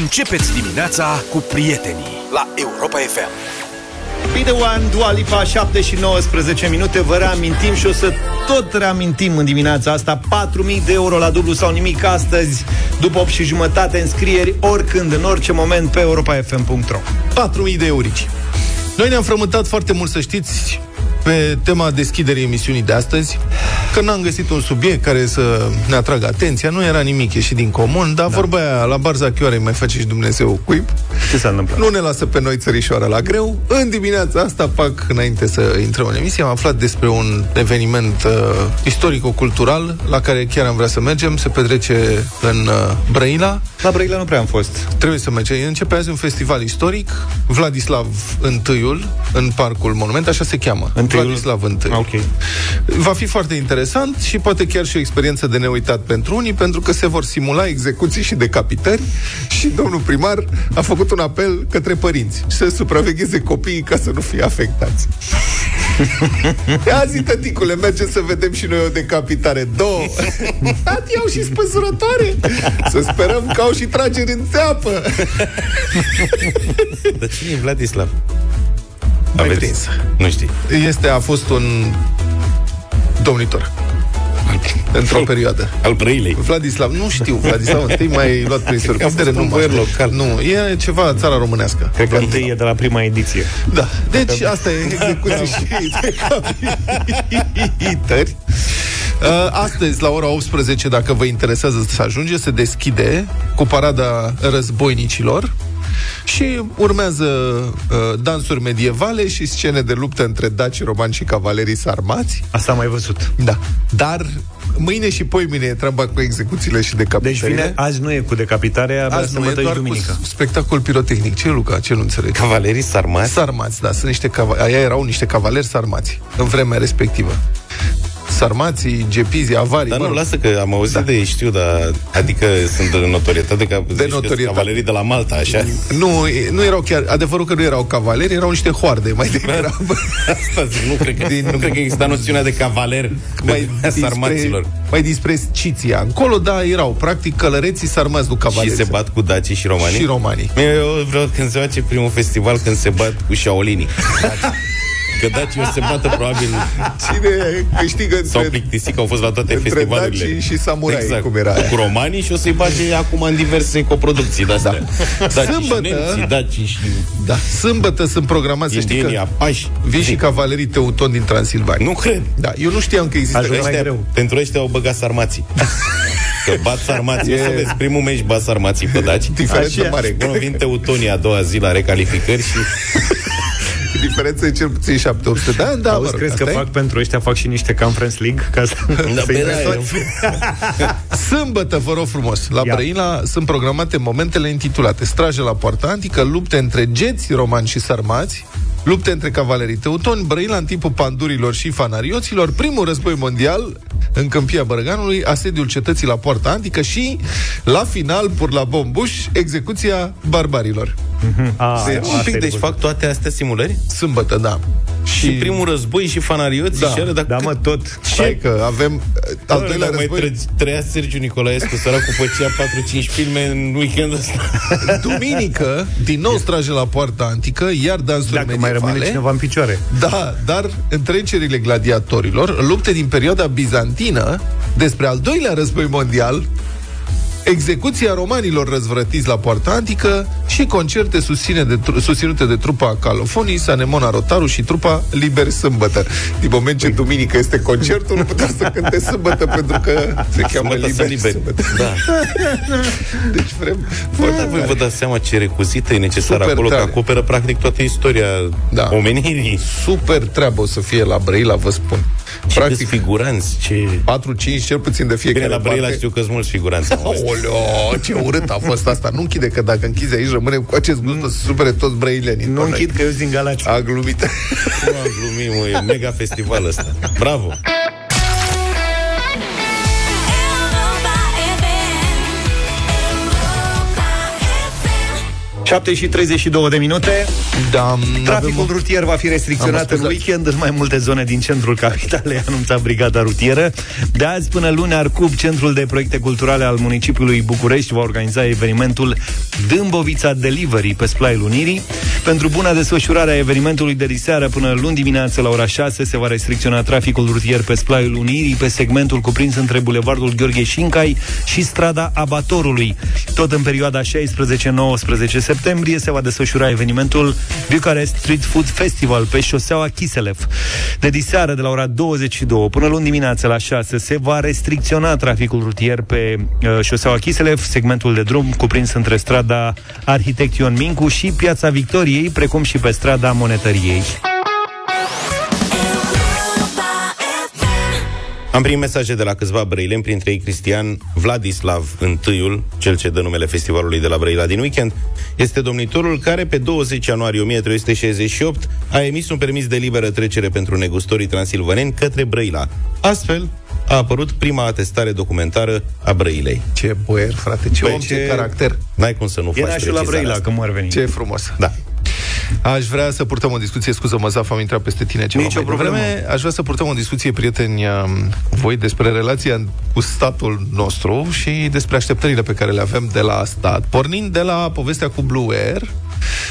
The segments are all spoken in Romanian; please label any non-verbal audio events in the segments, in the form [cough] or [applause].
Începeți dimineața cu prietenii la Europa FM. Be the one, Dua Lipa, 7 și 19 minute. Vă reamintim și o să tot reamintim în dimineața asta. 4.000 de euro la dublu sau nimic astăzi. După 8 și jumătate înscrieri Oricând, în orice moment pe europafm.ro 4.000 de eurici. Noi ne-am frământat foarte mult, să știți pe tema deschiderii emisiunii de astăzi, că n-am găsit un subiect care să ne atragă atenția, nu era nimic ieșit din comun, dar da. vorba aia, la barza chioarei mai face și Dumnezeu cuib. Ce s-a întâmplat? Nu ne lasă pe noi țărișoara la greu. În dimineața asta, pac, înainte să intrăm în emisie, am aflat despre un eveniment uh, istorico-cultural la care chiar am vrea să mergem. Se petrece în uh, Brăila. La Brăila nu prea am fost. Trebuie să mergem. Începe azi un festival istoric, Vladislav I, în Parcul Monument, așa se cheamă. Întâiul- Vladislav I. Ok. Va fi foarte interesant și poate chiar și o experiență de neuitat pentru unii, pentru că se vor simula execuții și decapitări și domnul primar a făcut un apel către părinți să supravegheze copiii ca să nu fie afectați. [laughs] Ia zi, tăticule, mergem să vedem și noi o decapitare. Două. [laughs] Tati, au și spăsurătoare. Să sperăm că au și trageri în țeapă. [laughs] Dar cine e Vladislav? Mai Aveți? prins. Nu știi. Este, a fost un domnitor într-o perioadă. Al Brăilei. Vladislav, nu știu, Vladislav, [laughs] întâi mai luat prin Cred că a fost surprindere, un nu boier mai- local. Nu, e ceva țara românească. Cred că întâi e de la prima ediție. Da, deci asta e [laughs] execuții și [laughs] decapitări. Uh, Astăzi, la ora 18, dacă vă interesează să ajunge, se deschide cu parada războinicilor și urmează uh, dansuri medievale și scene de luptă între daci, romani și cavalerii sarmați. Asta am mai văzut. Da. Dar mâine și poimine e treaba cu execuțiile și Deci decapitările. vine, azi nu e cu decapitarea, abia Azi nu, e sâmbătă și doar duminică. cu spectacol pirotehnic. Ce, Luca? Ce nu înțeleg? Cavalerii sarmați? Sarmați, da, sunt niște cava- aia erau niște cavaleri sarmați în vremea respectivă. Sarmații, gepizii, avarii, Dar mă nu, rog. lasă că am auzit Da. de ei, știu, dar adică sunt de notorietate ca zici că sunt notorietate. cavalerii de la Malta, așa? Nu, e- nu erau chiar, adevărul că nu erau cavaleri, erau niște hoarde, mai degrabă. [laughs] Asta zic, nu cred că, nu cred că exista noțiunea de cavaler mai mai sarmaților. mai dinspre Sciția. Încolo, da, erau, practic, călăreții sarmați, nu cavaleri. Și se bat cu dacii și romanii? Și romanii. Eu vreau când se face primul festival când se bat cu șaolinii. [laughs] Că dacii o să se bată probabil Cine câștigă S-au între, plictisit că au fost la toate între festivalurile. dacii și samurai, exact. cum era aia. Cu romanii și o să-i bage acum în diverse coproducții de-astea. Da. Dacii Sâmbătă- și nemții, dacii și Da, sâmbătă sunt programați, să știi indienii, că apași. vin și cavalerii teutoni din Transilvania. Nu cred. Da, eu nu știam că există. Ajung mai Ăștia, greu. pentru ăștia au băgat sarmații. Că bat sarmații. O să E- vezi, primul meci bat sarmații pe daci. Diferență Așa. mare. Bun, vin teutonii a doua zi la recalificări și Diferența e cel puțin 700 de ani, da, Auzi, mă rog, crezi că asta e. fac pentru ăștia, fac și niște Conference League? Ca să, Da, să pe da, e un Sâmbătă, vă rog frumos, la Ia. Brăila sunt programate momentele intitulate Straje la poartă antică, lupte între geți romani și sarmați, lupte între cavalerii teutoni, Brăila în timpul pandurilor și fanarioților, primul război mondial în câmpia Bărganului, asediul cetății la poarta antică și, la final, pur la bombuș, execuția barbarilor. A, un asta pic, e deci de fac toate astea simulări? Sâmbătă, da. Și primul război și fanarioții Da. și alea, dar Da, cât- mă, tot. Stai că avem al Doamne, doilea dar mai război. trăți- trăia Sergiu Nicolaescu, săracul făcea 4-5 filme în weekendul ăsta. [laughs] Duminică, din nou straje la poarta antică, iar dansuri Dacă mai medievale. rămâne cineva în picioare. Da, dar întrecerile gladiatorilor, lupte din perioada bizantină, despre al doilea război mondial, execuția romanilor răzvrătiți la poarta antică și concerte susține de, tru- susținute de trupa Calofonii, Sanemona Rotaru și trupa Liber Sâmbătă. Din moment ce duminică este concertul, nu putea să cânte sâmbătă pentru că se cheamă Sâmbătă Liber sunt liberi. Sâmbătă. Da. [laughs] Deci vrem Dar foarte voi tare. vă dați seama ce recuzită e necesară Super acolo, tare. că acoperă practic toată istoria Da. omenirii. Super treabă o să fie la Brăila, vă spun. Ce Practic, câți figuranți, ce... 4-5 cel puțin de fiecare Bine, la Brăila parte. știu că sunt mulți figuranți. am auzit. Oleo, ce urât a fost asta. Nu închide că dacă închizi aici rămânem cu acest gust o să supere toți brăilenii. Nu închid că eu sunt din Galați. A glumit. Nu am glumit, mă, e mega festival ăsta. Bravo! 7 și 32 de minute. Da, Traficul avem- rutier va fi Am restricționat în ascultat. weekend în mai multe zone din centrul capitalei, anunța Brigada Rutieră. De azi până luni, Arcub, Centrul de Proiecte Culturale al municipiului București, va organiza evenimentul Dâmbovița Delivery pe Splaiul Unirii. Pentru buna desfășurare a evenimentului de diseară până luni dimineață la ora 6 se va restricționa traficul rutier pe Splaiul Unirii pe segmentul cuprins între Bulevardul Gheorghe Șincai și strada Abatorului. Tot în perioada 16-19 septembrie se va desfășura evenimentul Bucharest Street Food Festival pe șoseaua Kiselev. De diseară de la ora 22 până luni dimineață la 6 se va restricționa traficul rutier pe uh, șoseaua Kiselev, segmentul de drum cuprins între strada Arhitect Ion Mincu și Piața Victoriei, precum și pe strada Monetăriei. Am primit mesaje de la câțiva brăileni, printre ei Cristian Vladislav I, cel ce dă numele festivalului de la Brăila din weekend. Este domnitorul care pe 20 ianuarie 1368 a emis un permis de liberă trecere pentru negustorii transilvaneni către Brăila. Astfel, a apărut prima atestare documentară a Brăilei. Ce boier, frate, ce Băi, om, ce ce- caracter. N-ai cum să nu E faci nașul la precizarea Brăila, asta. că mă ar veni. Ce frumos. Da. Aș vrea să purtăm o discuție, scuză-mă, Zaf, am intrat peste tine ceva Nici o mai problemă. devreme. Aș vrea să purtăm o discuție, prieteni, um, voi, despre relația cu statul nostru și despre așteptările pe care le avem de la stat. Pornind de la povestea cu Blue Air,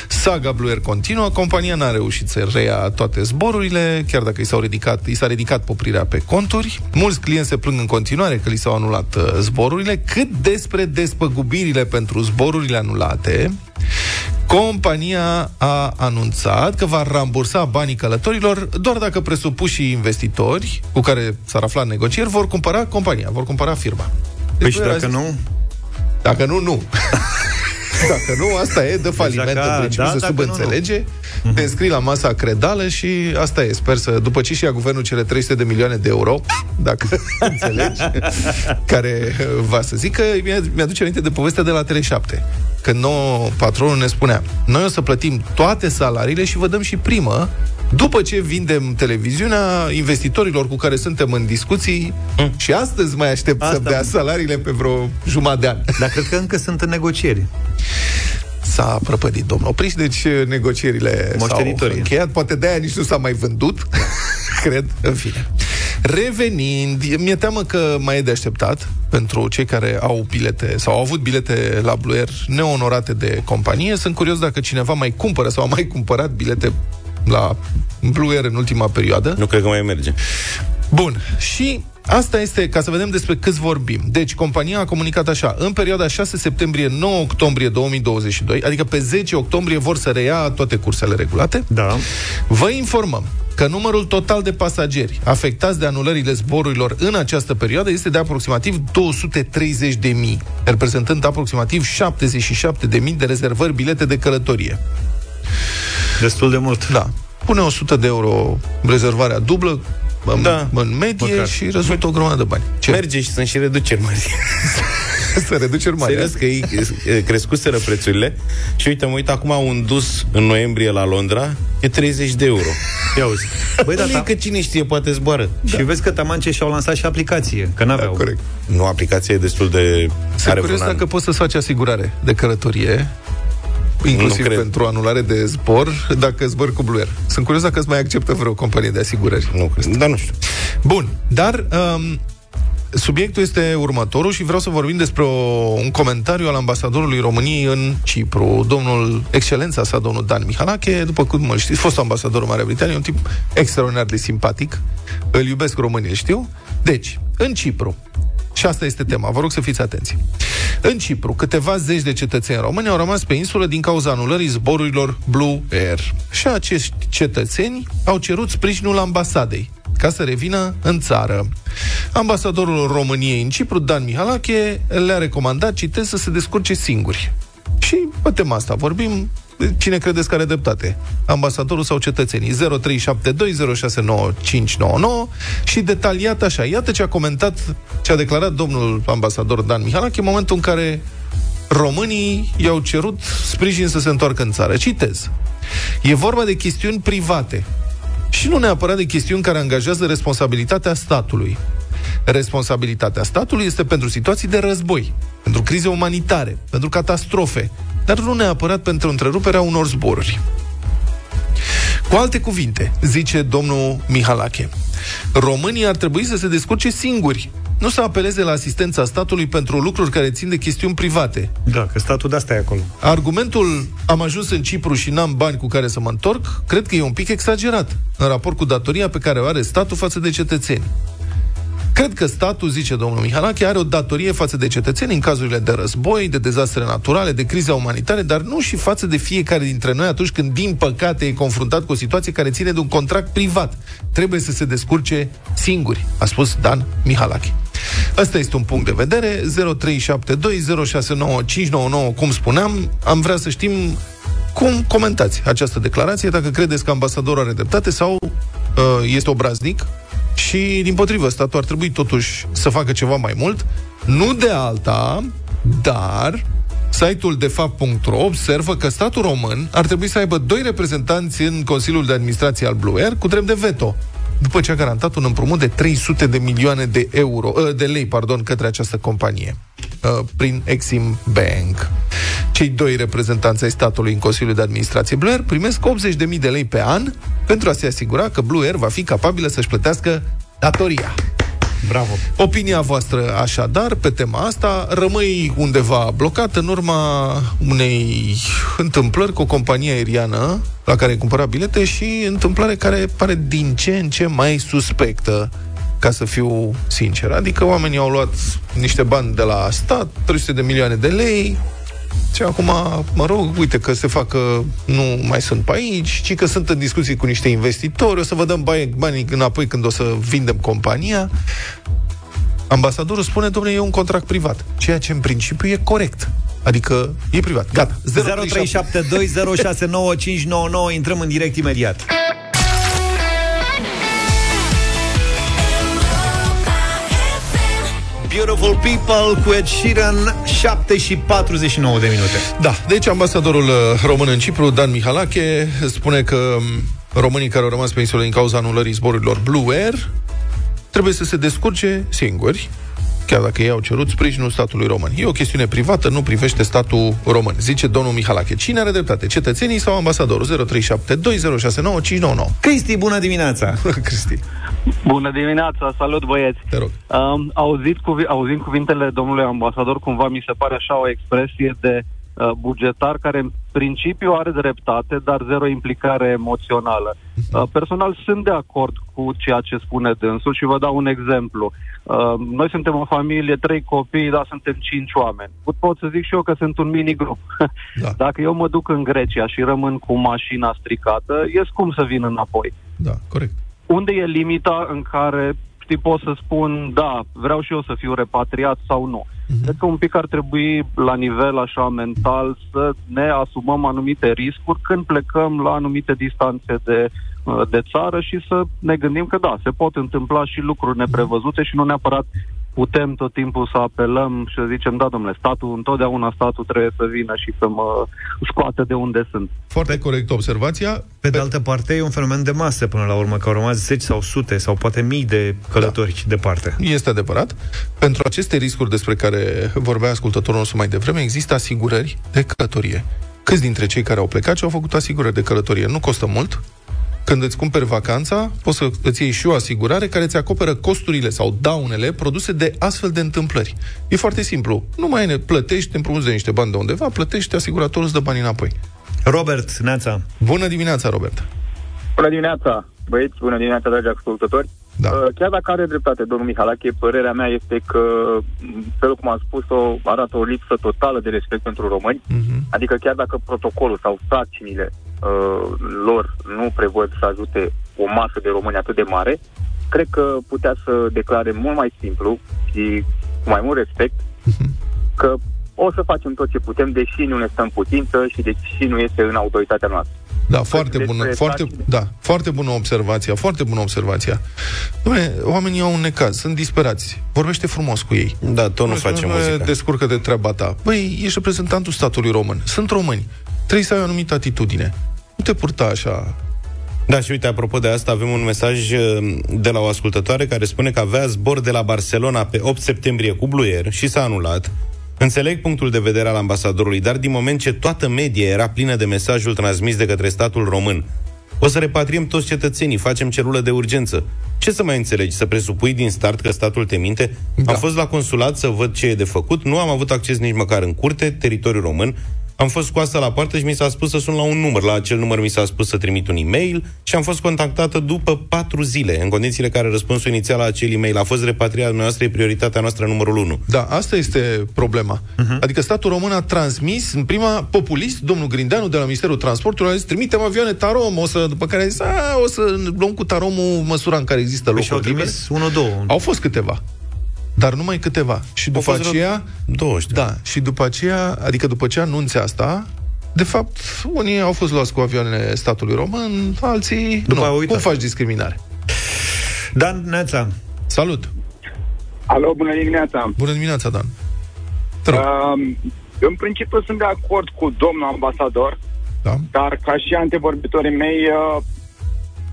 saga Blue Air continuă, compania n-a reușit să reia toate zborurile, chiar dacă i, s-au ridicat, i s-a ridicat poprirea pe conturi. Mulți clienți se plâng în continuare că li s-au anulat uh, zborurile. Cât despre despăgubirile pentru zborurile anulate, Compania a anunțat că va rambursa banii călătorilor doar dacă presupușii investitori cu care s-ar afla în negocieri vor cumpăra compania, vor cumpăra firma. Păi și Blue Air a dacă zis- nu? Dacă nu, nu. [laughs] Dacă nu, asta e, dă faliment dacă- în principiu, da, se dacă nu, subînțelege, te înscrii la masa credală și asta e. Sper să, după ce și ia guvernul cele 300 de milioane de euro, dacă [laughs] înțelegi, care uh, va să zică, mi- mi-aduce aminte de povestea de la Tele7, când nou patronul ne spunea, noi o să plătim toate salariile și vă dăm și primă după ce vindem televiziunea investitorilor cu care suntem în discuții și astăzi mai aștept să Asta- dea salariile pe vreo jumătate de an. Dar cred că încă sunt în negocieri. S-a prăpădit domnul Opriș, deci uh, negocierile s-au Moștenitorie. încheiat. Poate de-aia nici nu s-a mai vândut. [laughs] Cred, în fine. Revenind, mi-e teamă că mai e de așteptat pentru cei care au bilete sau au avut bilete la Blue Air neonorate de companie. Sunt curios dacă cineva mai cumpără sau a mai cumpărat bilete la Blue Air în ultima perioadă. Nu cred că mai merge. Bun, și asta este, ca să vedem despre câți vorbim. Deci, compania a comunicat așa, în perioada 6 septembrie-9 octombrie 2022, adică pe 10 octombrie vor să reia toate cursele regulate, Da. vă informăm că numărul total de pasageri afectați de anulările zborurilor în această perioadă este de aproximativ 230 de mii, reprezentând aproximativ 77 de mii de rezervări bilete de călătorie. Destul de mult. Da. Pune 100 de euro rezervarea dublă, în, Da. în medie Măcar. și rezultă o grămadă de bani. Ce? Merge și sunt și reduceri mari. [laughs] să reduceri mari. Serios că ei e, crescuseră prețurile și uite, mă uit acum un dus în noiembrie la Londra e 30 de euro. Ia uzi. [laughs] Băi, da, Băi, da. că cine știe, poate zboară. Și vezi că Tamance și-au lansat și aplicație, că n-aveau. Da, corect. Nu, aplicația e destul de... Sunt are curios vreun an. dacă poți să-ți faci asigurare de călătorie inclusiv Nu cred. pentru anulare de zbor, dacă zbor cu Blue Air. Sunt curios dacă îți mai acceptă vreo companie de asigurări. Nu cred, dar nu știu. Bun, dar um, subiectul este următorul și vreau să vorbim despre o, un comentariu al ambasadorului României în Cipru, domnul excelența sa, domnul Dan Mihalache, după cum îl știți, fost ambasador în Marea Britanie, un tip extraordinar de simpatic, îl iubesc românii, îl știu. Deci, în Cipru, și asta este tema, vă rog să fiți atenți. În Cipru, câteva zeci de cetățeni români au rămas pe insulă din cauza anulării zborurilor Blue Air. Și acești cetățeni au cerut sprijinul ambasadei ca să revină în țară. Ambasadorul României în Cipru, Dan Mihalache, le-a recomandat, citesc, să se descurce singuri. Și pe tema asta vorbim, cine credeți că are dreptate? Ambasadorul sau cetățenii? 0372069599 și detaliat așa. Iată ce a comentat, ce a declarat domnul ambasador Dan Mihalache în momentul în care românii i-au cerut sprijin să se întoarcă în țară. Citez. E vorba de chestiuni private și nu neapărat de chestiuni care angajează responsabilitatea statului. Responsabilitatea statului este pentru situații de război, pentru crize umanitare, pentru catastrofe, dar nu neapărat pentru întreruperea unor zboruri. Cu alte cuvinte, zice domnul Mihalache, românii ar trebui să se descurce singuri nu să apeleze la asistența statului pentru lucruri care țin de chestiuni private. Da, că statul de asta e acolo. Argumentul am ajuns în Cipru și n-am bani cu care să mă întorc, cred că e un pic exagerat în raport cu datoria pe care o are statul față de cetățeni. Cred că statul, zice domnul Mihalache, are o datorie față de cetățeni în cazurile de război, de dezastre naturale, de crize umanitare, dar nu și față de fiecare dintre noi atunci când, din păcate, e confruntat cu o situație care ține de un contract privat. Trebuie să se descurce singuri, a spus Dan Mihalache. Ăsta este un punct de vedere. 0372069599, cum spuneam, am vrea să știm cum comentați această declarație, dacă credeți că ambasadorul are dreptate sau uh, este obraznic și, din potrivă, statul ar trebui totuși să facă ceva mai mult, nu de alta, dar Site-ul defapt.ro observă că statul român ar trebui să aibă doi reprezentanți în Consiliul de Administrație al Blue Air cu drept de veto, după ce a garantat un împrumut de 300 de milioane de euro, ă, de lei, pardon, către această companie ă, prin Exim Bank. Cei doi reprezentanți ai statului în Consiliul de Administrație Blue Air primesc 80.000 de lei pe an pentru a se asigura că Blue Air va fi capabilă să-și plătească datoria. Bravo. Opinia voastră, așadar, pe tema asta, rămâi undeva blocat în urma unei întâmplări cu o companie aeriană la care ai cumpărat bilete și întâmplare care pare din ce în ce mai suspectă ca să fiu sincer. Adică oamenii au luat niște bani de la stat, 300 de milioane de lei, și acum, mă rog, uite că se facă, nu mai sunt pe aici, ci că sunt în discuții cu niște investitori, o să vă dăm bani, banii înapoi când o să vindem compania. Ambasadorul spune, domnule, e un contract privat, ceea ce în principiu e corect. Adică e privat. Gata. 0372069599 intrăm în direct imediat. Beautiful People cu Ed Sheeran 7 și 49 de minute. Da, deci ambasadorul uh, român în Cipru, Dan Mihalache, spune că um, românii care au rămas pe insulă din cauza anulării zborurilor Blue Air trebuie să se descurce singuri chiar dacă ei au cerut sprijinul statului român. E o chestiune privată, nu privește statul român, zice domnul Mihalache. Cine are dreptate, cetățenii sau ambasadorul? 0372069599. Cristi, bună dimineața! [laughs] Cristi. Bună dimineața, salut băieți! Te rog. Um, auzit cuvi- auzind cuvintele domnului ambasador, cumva mi se pare așa o expresie de uh, bugetar care în principiu are dreptate, dar zero implicare emoțională. Uh, personal sunt de acord cu ceea ce spune dânsul și vă dau un exemplu. Uh, noi suntem o familie, trei copii, dar suntem cinci oameni. Pot, pot să zic și eu că sunt un mini-grup. [laughs] Da. Dacă eu mă duc în Grecia și rămân cu mașina stricată, e cum să vin înapoi Da, corect. unde e limita în care știi, pot să spun, da, vreau și eu să fiu repatriat sau nu. Uh-huh. Cred că un pic ar trebui, la nivel așa mental, să ne asumăm anumite riscuri când plecăm la anumite distanțe de, uh, de țară și să ne gândim că, da, se pot întâmpla și lucruri neprevăzute și nu neapărat putem tot timpul să apelăm și să zicem, da, domnule, statul, întotdeauna statul trebuie să vină și să mă scoate de unde sunt. Foarte corect observația. Pe de altă parte, e un fenomen de masă până la urmă, că au rămas zeci sau sute sau poate mii de călători da. departe. Este adevărat. Pentru aceste riscuri despre care vorbea ascultătorul nostru mai devreme, există asigurări de călătorie. Câți dintre cei care au plecat și au făcut asigurări de călătorie? Nu costă mult. Când îți cumperi vacanța, poți să îți iei și o asigurare care îți acoperă costurile sau daunele produse de astfel de întâmplări. E foarte simplu. Nu mai ne plătești, te împrumuți de niște bani de undeva, plătești, asiguratorul îți dă banii înapoi. Robert, Neața. Bună dimineața, Robert! Bună dimineața, băieți, bună dimineața, dragi ascultători. Da. Uh, Chiar dacă are dreptate domnul Mihalache, părerea mea este că, m, felul cum am spus-o, arată o lipsă totală de respect pentru români. Mhm. Adică chiar dacă protocolul sau sarcinile uh, lor nu prevăd să ajute o masă de români atât de mare, cred că putea să declare mult mai simplu și cu mai mult respect [laughs] că o să facem tot ce putem, deși nu ne stăm putință și deși nu este în autoritatea noastră. Da, foarte despre bună, foarte, sarcini. da, foarte bună observația, foarte bună observația. Dom'le, oamenii au un necaz, sunt disperați. Vorbește frumos cu ei. Da, tot nu face Dom'le, muzică. Descurcă de treaba ta. Băi, ești reprezentantul statului român. Sunt români. Trebuie să ai o anumită atitudine. Nu te purta așa. Da, și uite, apropo de asta, avem un mesaj uh, de la o ascultătoare care spune că avea zbor de la Barcelona pe 8 septembrie cu Blue Air și s-a anulat. Înțeleg punctul de vedere al ambasadorului, dar din moment ce toată media era plină de mesajul transmis de către statul român, O să repatriem toți cetățenii, facem celulă de urgență. Ce să mai înțelegi? Să presupui din start că statul te minte? Da. Am fost la consulat să văd ce e de făcut, nu am avut acces nici măcar în curte, teritoriul român, am fost scoasă la poartă și mi s-a spus să sun la un număr. La acel număr mi s-a spus să trimit un e-mail și am fost contactată după patru zile, în condițiile care răspunsul inițial la acel e-mail a fost repatriat noastră, e prioritatea noastră numărul 1. Da, asta este problema. Uh-huh. Adică statul român a transmis, în prima, populist, domnul Grindeanu de la Ministerul Transportului a zis, trimitem avioane Tarom, o să, după care a zis, a, o să luăm cu Taromul măsura în care există păi locuri libere. Unul, două. Au fost câteva dar numai câteva. Și după aceea... 20. Da, și după aceea, adică după ce anunțe asta, de fapt, unii au fost luați cu avioanele statului român, alții după nu. Cum faci discriminare? Dan Neața. Salut! Alo, bună dimineața! Bună dimineața, Dan! Uh, în principiu sunt de acord cu domnul ambasador, da. dar ca și antevorbitorii mei, uh,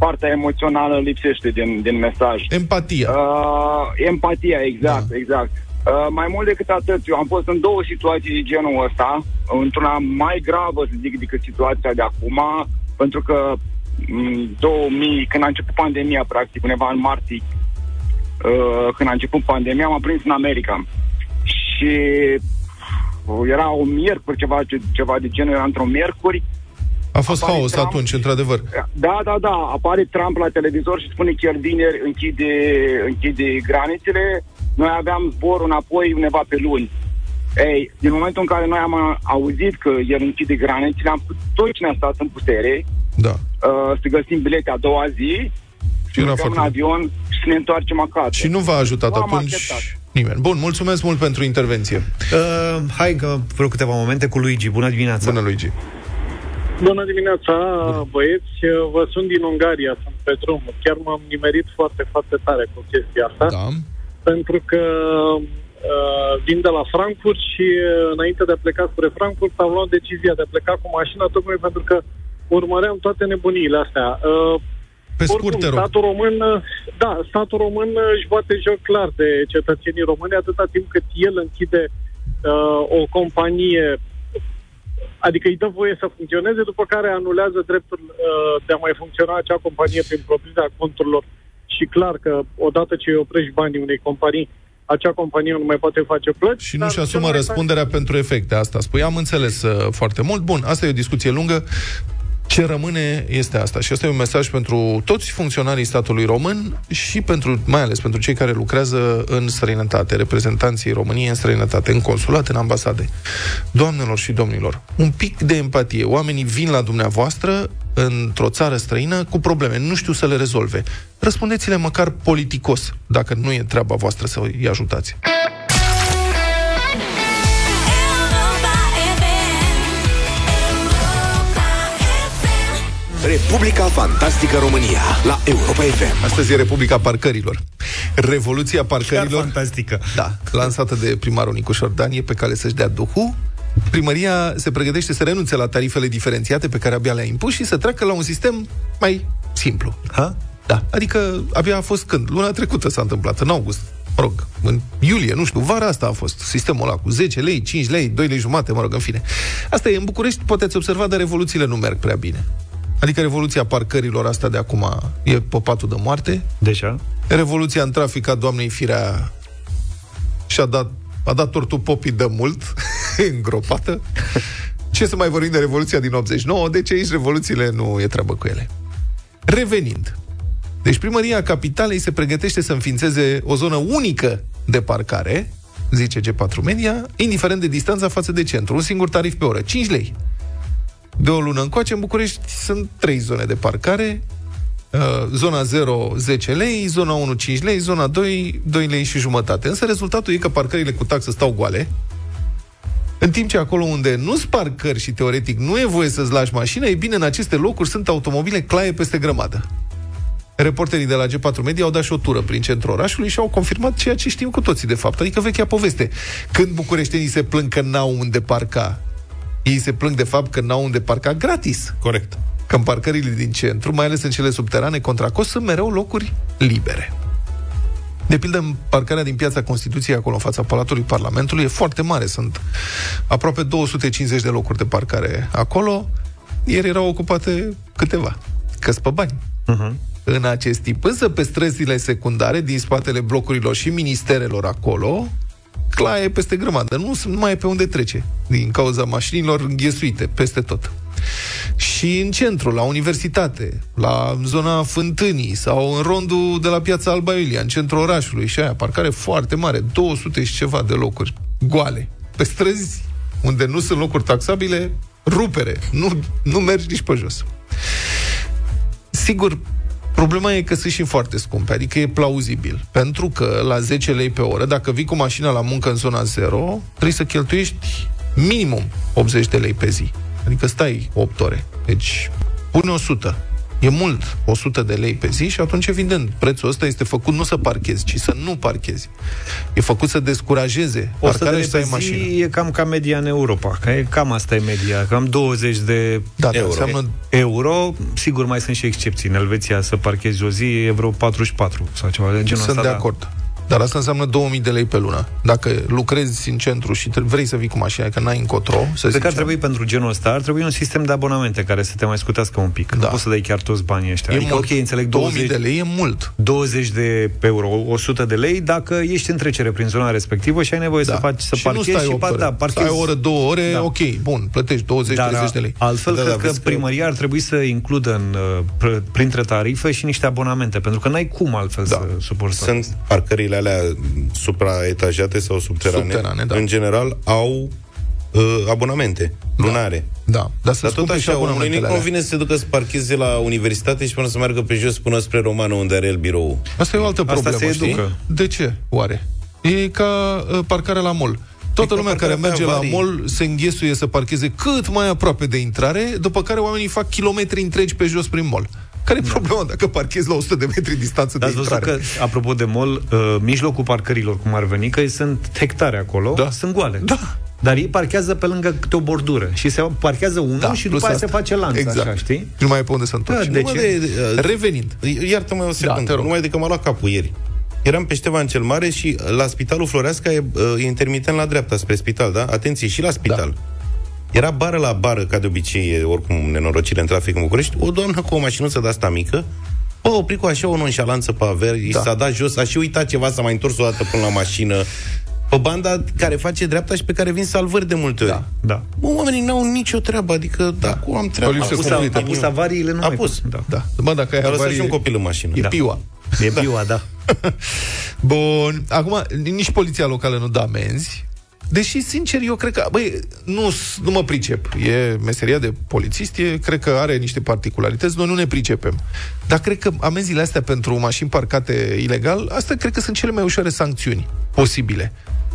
partea emoțională lipsește din, din mesaj. Empatia. Uh, empatia, exact, da. exact. Uh, mai mult decât atât, eu am fost în două situații de genul ăsta, într-una mai gravă, să zic, decât situația de acum, pentru că în 2000, când a început pandemia, practic, undeva în martie, uh, când a început pandemia, m-am prins în America. Și era o miercuri, ceva, ceva de genul, era într-o miercuri, a fost apare haos Trump, atunci, într-adevăr. Da, da, da. Apare Trump la televizor și spune că chiar vineri închide, închide granițele. Noi aveam zborul înapoi undeva pe luni. Ei, din momentul în care noi am auzit că el închide granițele, am putut tot cine a stat în putere da. uh, să găsim bilete a doua zi și era în avion și să ne întoarcem acasă. Și nu v-a ajutat nu atunci acceptat. nimeni. Bun, mulțumesc mult pentru intervenție. Uh, hai că vreo câteva momente cu Luigi. Bună dimineața! Bună, Luigi! Bună dimineața, băieți. Vă sunt din Ungaria, sunt pe drum. Chiar m-am nimerit foarte, foarte tare cu chestia asta. Da. Pentru că uh, vin de la Frankfurt și uh, înainte de a pleca spre Frankfurt am luat decizia de a pleca cu mașina tocmai pentru că urmăream toate nebuniile astea. Uh, pe scurt, Oricum, statul român, da, statul român își bate joc clar de cetățenii români atâta timp cât el închide uh, o companie Adică îi dă voie să funcționeze, după care anulează dreptul uh, de a mai funcționa acea companie prin proprietatea conturilor și clar că odată ce îi oprești banii unei companii, acea companie nu mai poate face plăți. Și nu-și asumă răspunderea face... pentru efecte. Asta spui. Am înțeles uh, foarte mult. Bun, asta e o discuție lungă. Ce rămâne este asta. Și asta e un mesaj pentru toți funcționarii statului român și pentru, mai ales pentru cei care lucrează în străinătate, reprezentanții României în străinătate, în consulate, în ambasade. Doamnelor și domnilor, un pic de empatie. Oamenii vin la dumneavoastră într-o țară străină cu probleme, nu știu să le rezolve. Răspundeți-le măcar politicos, dacă nu e treaba voastră să îi ajutați. Republica Fantastică România la Europa FM. Astăzi e Republica Parcărilor. Revoluția Parcărilor. Chiar fantastică. Da, lansată de primarul Nicu Șordanie pe care să-și dea duhul. Primăria se pregătește să renunțe la tarifele diferențiate pe care abia le-a impus și să treacă la un sistem mai simplu. Ha? Da, adică abia a fost când? Luna trecută s-a întâmplat, în august. Mă rog, în iulie, nu știu, vara asta a fost sistemul ăla cu 10 lei, 5 lei, 2 lei jumate, mă rog, în fine. Asta e, în București puteți observa, dar revoluțiile nu merg prea bine. Adică revoluția parcărilor asta de acum e popatul de moarte. Deja? Revoluția în trafic a doamnei Firea și-a dat, a dat tortul popii de mult, [laughs] îngropată. Ce să mai vorbim de Revoluția din 89? Deci aici revoluțiile nu e treabă cu ele. Revenind. Deci primăria capitalei se pregătește să înființeze o zonă unică de parcare, zice G4 Media, indiferent de distanța față de centru. Un singur tarif pe oră, 5 lei. De o lună încoace, în București sunt trei zone de parcare, uh, zona 0, 10 lei, zona 1, 5 lei, zona 2, 2 lei și jumătate. Însă rezultatul e că parcările cu taxă stau goale, în timp ce acolo unde nu sunt parcări și teoretic nu e voie să-ți lași mașina, e bine, în aceste locuri sunt automobile claie peste grămadă. Reporterii de la G4 Media au dat și o tură prin centrul orașului și au confirmat ceea ce știm cu toții, de fapt. Adică vechea poveste. Când bucureștenii se plâng că n-au unde parca ei se plâng de fapt că n-au unde parca gratis. Corect. Că în parcările din centru, mai ales în cele subterane, contra cost, sunt mereu locuri libere. De pildă, în parcarea din piața Constituției, acolo, în fața Palatului Parlamentului, e foarte mare. Sunt aproape 250 de locuri de parcare acolo. Ieri erau ocupate câteva. că pe bani. Uh-huh. În acest timp, însă pe străzile secundare, din spatele blocurilor și ministerelor acolo, claie peste grămadă. Nu, nu mai e pe unde trece, din cauza mașinilor înghesuite peste tot. Și în centru, la universitate, la zona Fântânii sau în rondul de la Piața Alba Iulia, în centrul orașului și aia, parcare foarte mare, 200 și ceva de locuri goale. Pe străzi unde nu sunt locuri taxabile, rupere. Nu, nu mergi nici pe jos. Sigur, Problema e că sunt și foarte scumpe, adică e plauzibil. Pentru că la 10 lei pe oră, dacă vii cu mașina la muncă în zona 0, trebuie să cheltuiești minimum 80 de lei pe zi. Adică stai 8 ore. Deci pune 100. E mult, 100 de lei pe zi și atunci, evident, prețul ăsta este făcut nu să parchezi, ci să nu parchezi. E făcut să descurajeze 100 de parcarea lei și să pe ai zi mașină. e cam ca media în Europa. Că e, cam asta e media. Cam 20 de Da, da, euro. înseamnă euro. Sigur, mai sunt și excepții. În Elveția să parchezi o zi e vreo 44 sau ceva de genul Sunt ăsta. de da. Acord. Dar asta înseamnă 2000 de lei pe lună. Dacă lucrezi în centru și tre- vrei să vii cu mașina, că n-ai încotro, să Cred că ar zicem, trebui pentru genul ăsta, ar trebui un sistem de abonamente care să te mai scutească un pic. Da. Nu poți să dai chiar toți banii ăștia. e adică, mult. ok, înțeleg 2000 20 de lei e mult. 20 de euro, 100 de lei, dacă ești în trecere prin zona respectivă și ai nevoie să faci să Da. și nu parchezi stai și 8 pa, ore. da, parchezi. Stai o oră, două ore, Da. ok, bun, plătești 20-30 de lei. Altfel, Da, da, da, cred că vezi că- primăria ar trebui să includă în, uh, pr- printre tarife și niște abonamente, pentru că n-ai cum altfel Da. să suporți. Sunt parcările alea supraetajate sau subterane, Subterane, da. în general au uh, abonamente lunare. Da, dar să Dar tot așa, omului nu-i abonamentele alea. convine să se ducă să parcheze la universitate și până să meargă pe jos până spre Romană, unde are el birou. Asta e o altă Asta problemă, se știi? educă. De ce, oare? E ca uh, parcarea la mall. Toată E ca lumea care parcarea merge pe la avarii. mall se înghesuie să parcheze cât mai aproape de intrare, după care oamenii fac kilometri întregi pe jos prin mall. Care e problema dacă parchezi la 100 de metri distanță Dar de ați văzut intrare? că, apropo de mall, uh, mijlocul parcărilor, cum ar veni, că sunt hectare acolo, Da. sunt goale. Da. Dar ei parchează pe lângă câte o bordură și se parchează unul Da, și plus după aia asta. se face lanț, exact. așa, știi? Nu mai e pe unde să întorci. Da, de Numai ce? de- uh, Revenind. Iartă-mă o secundă, te rog. numai de că m-a luat capul ieri. Eram pe Ștefan cel Mare și la Spitalul Floreasca e, uh, e intermitent la dreapta, spre spital, da? Atenție, și la spital. Da. Era bară la bară, ca de obicei, e oricum nenorocire în trafic în București, o doamnă cu o mașinuță de asta mică, o opri cu așa o nonșalanță pe aver, da. Da. s-a dat jos, a și uitat ceva, s-a mai întors o dată până la mașină, pe banda care face dreapta și pe care vin salvări de multe ori. Da. Da. Bă, oamenii n-au nicio treabă, adică, da, acum am treabă. O lipsă A pus, a, completă. a pus avariile, nu A mai pus. Da. Da. Bă, dacă ai Dar lăsa și avarie, un copil în mașină. e Da. piua. E biua, da. [laughs] Bun. Acum, nici poliția locală nu dă amenzi. Deși, sincer, eu cred că, băi, nu, nu mă pricep. E meseria de polițist, e, cred că are niște particularități, noi nu ne pricepem. Dar cred că amenziile astea pentru mașini parcate ilegal, astea cred că sunt cele mai ușoare sancțiuni posibile.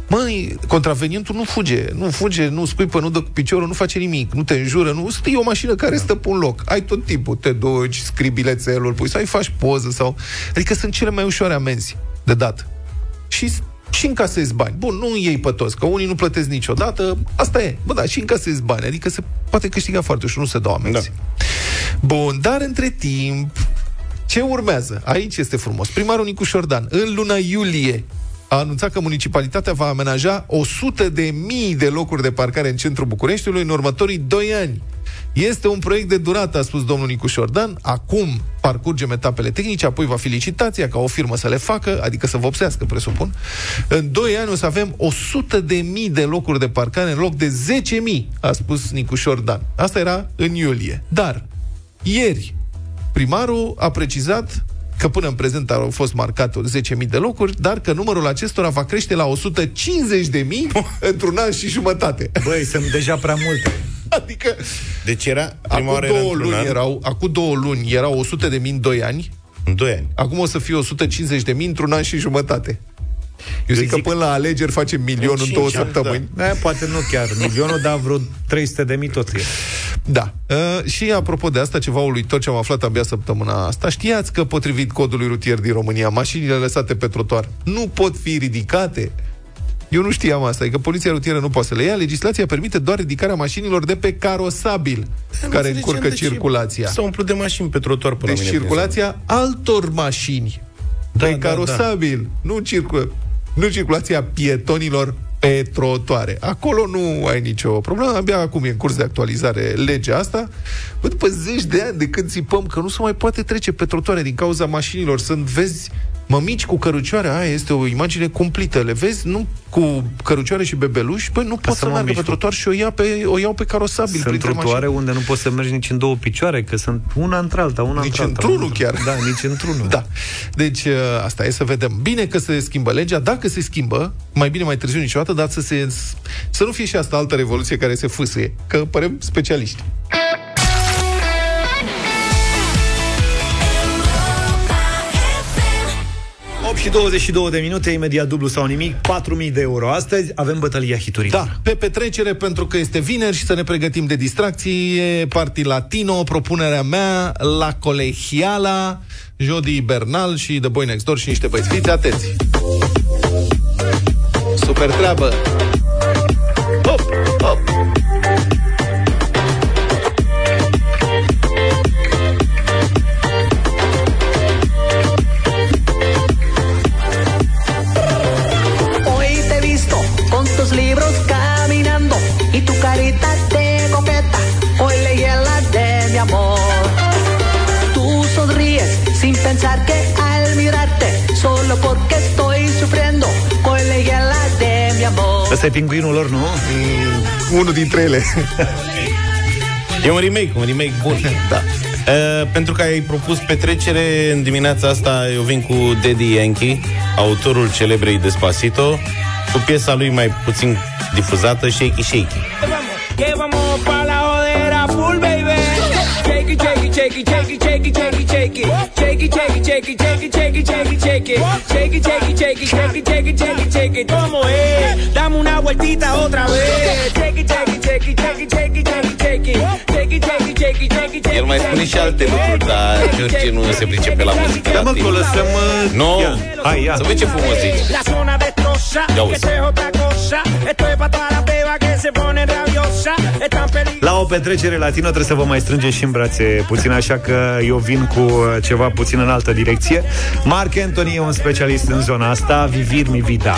Măi, contravenientul nu fuge, nu fuge, nu scuipă, nu dă cu piciorul, nu face nimic, nu te înjură, nu e o mașină care stă pe un loc. Ai tot timpul, te duci, scrii bilețelul, pui să ai faci poză sau... Adică sunt cele mai ușoare amenzi de dat. Și și încasezi bani. Bun, nu iei pe toți, că unii nu plătesc niciodată, asta e. Bă, da, și încasezi bani, adică se poate câștiga foarte ușor, nu se dau amenzi. Da. Bun, dar între timp, ce urmează? Aici este frumos. Primarul Nicu Șordan, în luna iulie, a anunțat că municipalitatea va amenaja 100 de mii de locuri de parcare în centrul Bucureștiului în următorii 2 ani. Este un proiect de durată, a spus domnul Nicuș Șordan. Acum parcurgem etapele tehnice, apoi va fi licitația ca o firmă să le facă, adică să vopsească, presupun. În 2 ani o să avem 100 de mii de locuri de parcare în loc de 10 mii, a spus Nicuș Șordan. Asta era în iulie. Dar, ieri, primarul a precizat că până în prezent au fost marcate 10.000 de locuri, dar că numărul acestora va crește la 150.000 [laughs] într-un an și jumătate. Băi, sunt deja prea multe. Adică Deci era, prima acum oară era două, într-un luni an, erau, acum două luni erau 100 de mii în 2 ani, în 2 ani. acum o să fie 150 de mii într-un an și jumătate. Eu, zic, zic- că până la alegeri facem milion în cinci două ani, săptămâni. Da, poate nu chiar milionul, dar vreo 300 de mii tot e. Da. Uh, și apropo de asta, ceva uluitor ce am aflat abia săptămâna asta. Știați că, potrivit codului rutier din România, mașinile lăsate pe trotuar nu pot fi ridicate? Eu nu știam asta, e că poliția rutieră nu poate să le ia. Legislația permite doar ridicarea mașinilor de pe carosabil care încurcă circulația. S-au umplut de mașini pe trotuar până Deci la mine. circulația altor mașini Da, pe da, carosabil, nu, circu- nu circulația pietonilor pe trotuare. Acolo nu ai nicio problemă, abia acum e în curs de actualizare legea asta. Bă, după zeci de ani de când țipăm că nu se mai poate trece pe trotuare din cauza mașinilor, sunt, vezi, mămici cu cărucioare, aia este o imagine cumplită. Le vezi, nu cu cărucioare și bebeluși, păi nu pot să să meargă mămici pe cu- trotuar și o, ia pe, o iau pe carosabil Sunt printre trotuare mașini. unde nu poți să mergi nici în două picioare, că sunt una între alta, una Nici între alta. într-unul una chiar. Da, nici într-unul. Da. Deci, uh, asta e să vedem. Bine că se schimbă legea, dacă se schimbă, mai bine mai târziu niciodată, dar să, se, să nu fie și asta altă revoluție care se fâsâie, că părem specialiști. Și 22 de minute, imediat dublu sau nimic, 4.000 de euro. Astăzi avem bătălia hiturilor. Da, pe petrecere, pentru că este vineri și să ne pregătim de distracții, e Party Latino, propunerea mea, La Colegiala, Jody Bernal și The Boy Next Door și niște băieți. Fiți atenți! Super treabă! Ăsta e pinguinul lor, nu? Unul dintre ele. E un remake, un remake bun. da. Uh, pentru că ai propus petrecere în dimineața asta, eu vin cu Daddy Yankee, autorul celebrei Despacito, cu piesa lui mai puțin difuzată, Shaky Shaky. Shake it, shake it, shake it, shake it, shake it, shake it. ¿Cómo es? Dame una vueltita otra vez. Shake it, shake it, shake it, shake it, shake it, shake it, shake it. Shake it, shake it, shake it, shake it, shake it. El mai spune și alte lucruri, dar George nu se pricepe la muzică. Da, mă, atât. că o lăsăm... uh, Nu, ia. Hai, ia. să vezi ce frumos zici. La zona destroza, Ya que vos. esto es otra cosa. Esto es pa' toda la beba que se pone rabiosa. Están peligrosas. La o petrecere latino trebuie să vă mai strângeți și în brațe puțin, așa că eu vin cu uh, ceva puțin în altă direcție. Mark Anthony e un specialist în zona asta, Vivir mi vida.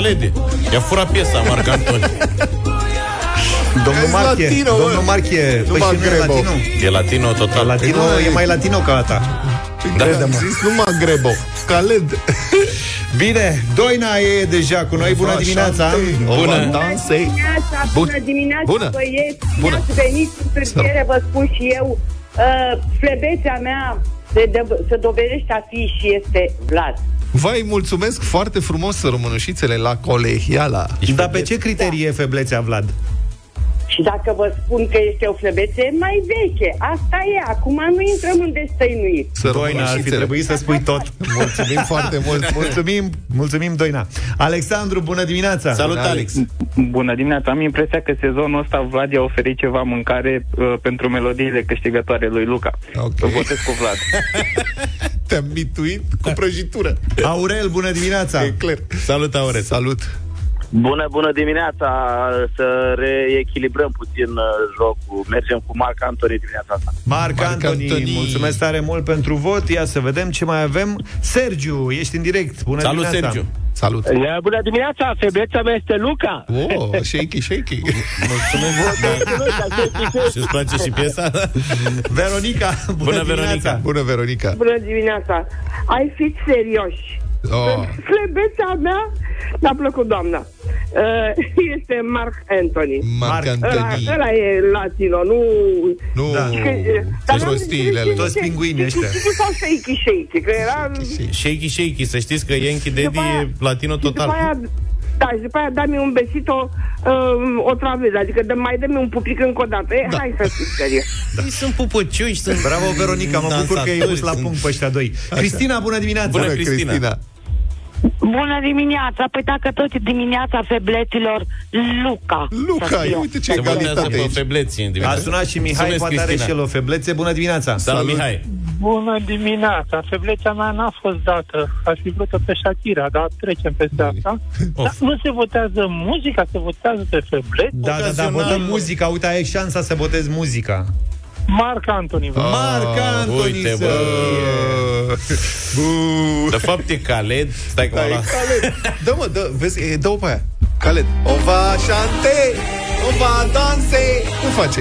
Khaled? Calede, i-a furat piesa Marc Antoni. Domnul Ești Marche, latino, mă. domnul Marche, Nu păi mă și nu e grebo. latino. E latino total. Latino Păi nu, e e- mai latino ca ata. Da, Crede-mă. am zis numai grebo. Khaled. Bine, Doina e deja cu noi, bună dimineața! Bună. Dansei. dimineața, Bun. bună dimineața, Bună. băieți. Bună. Ați venit cu întârziere, vă spun și eu. Uh, flebețea mea de, de, se dovedește a fi și este Vlad. Vai, mulțumesc foarte frumos, românușițele, la colegiala. Dar pe ce criterii e feblețea, Vlad? Și dacă vă spun că este o flebețe mai veche, asta e. Acum nu intrăm în destăinuit. Să Doina, ar fi românușițele. trebuit să spui tot. Mulțumim foarte mult. [laughs] Mulțumim, mulțumim, Doina. Alexandru, bună dimineața! Salut, Bună, Alex. Bună dimineața, am impresia că sezonul ăsta Vlad i-a oferit ceva mâncare uh, pentru melodiile câștigătoare lui Luca. Ok. Îl votez cu Vlad. [laughs] Te-am mituit cu prăjitură. Aurel, bună dimineața! E clar. Salut, Aure. Salut. Bună, bună dimineața! Să reechilibrăm puțin uh, jocul. Mergem cu Marc Antoni dimineața asta. Marc, Marc Antoni, Antoni. mulțumesc tare mult pentru vot. Ia să vedem ce mai avem. Sergiu, ești în direct. Bună Salut, dimineața. Sergiu. Salut. Bună dimineața! Febleța mea este Luca! Oh, shaky, shaky. [laughs] Și îți place și piesa? Veronica, bună, Bună, dimineața. Veronica. Bună, Veronica. Bună dimineața. Ai fi serioși. Oh, Flebeța mea mi-a plăcut, doamna. Uh, [laughs] este Mark Anthony. Marc Marc- Ăla, Antoni. ăla e latino, nu... Nu, Da. Că, dar Toți n-am prostiile înțeles alea. Toți ce- pinguinii ăștia. Ce ce sau shaky shaky, că era... Shaky Shaky, să știți că Yankee Daddy După aia- e latino și După total. aia, da, și după aia dă-mi un besito uh, o travez, adică dă, mai dă-mi un pupic încă o dată. E, da. hai să fii serios. Da. Ei sunt pupăciuși, sunt Bravo, Veronica, mă bucur că ai dansatori, pus la sunt- punct pe ăștia doi. Cristina, bună dimineața! Bună, Bună, Cristina. Cristina. Bună dimineața! Păi dacă tot e dimineața febleților, Luca. Luca, să fie. uite ce Se votează egalitate pe aici. febleții în A dimineață. sunat și Mihai, Mulțumesc, poate are Cristina. și el o feblețe. Bună dimineața! Salut, Mihai. Bună dimineața! Feblețea mea n-a fost dată. Aș fi vrut pe Shakira, dar trecem peste asta. Dar nu se votează muzica, se votează pe feblețe. Da, da, da, votăm muzica. Uite, ai șansa să votezi muzica. Marc Antony. vă- Marc Antony uite, să bă. fie. Bu. De fapt e Khaled. Stai că m-am Stai, luat. Khaled. Dă mă, dă, vezi, e, dă-o pe aia. Khaled. O va chante, o va danse. Cum face?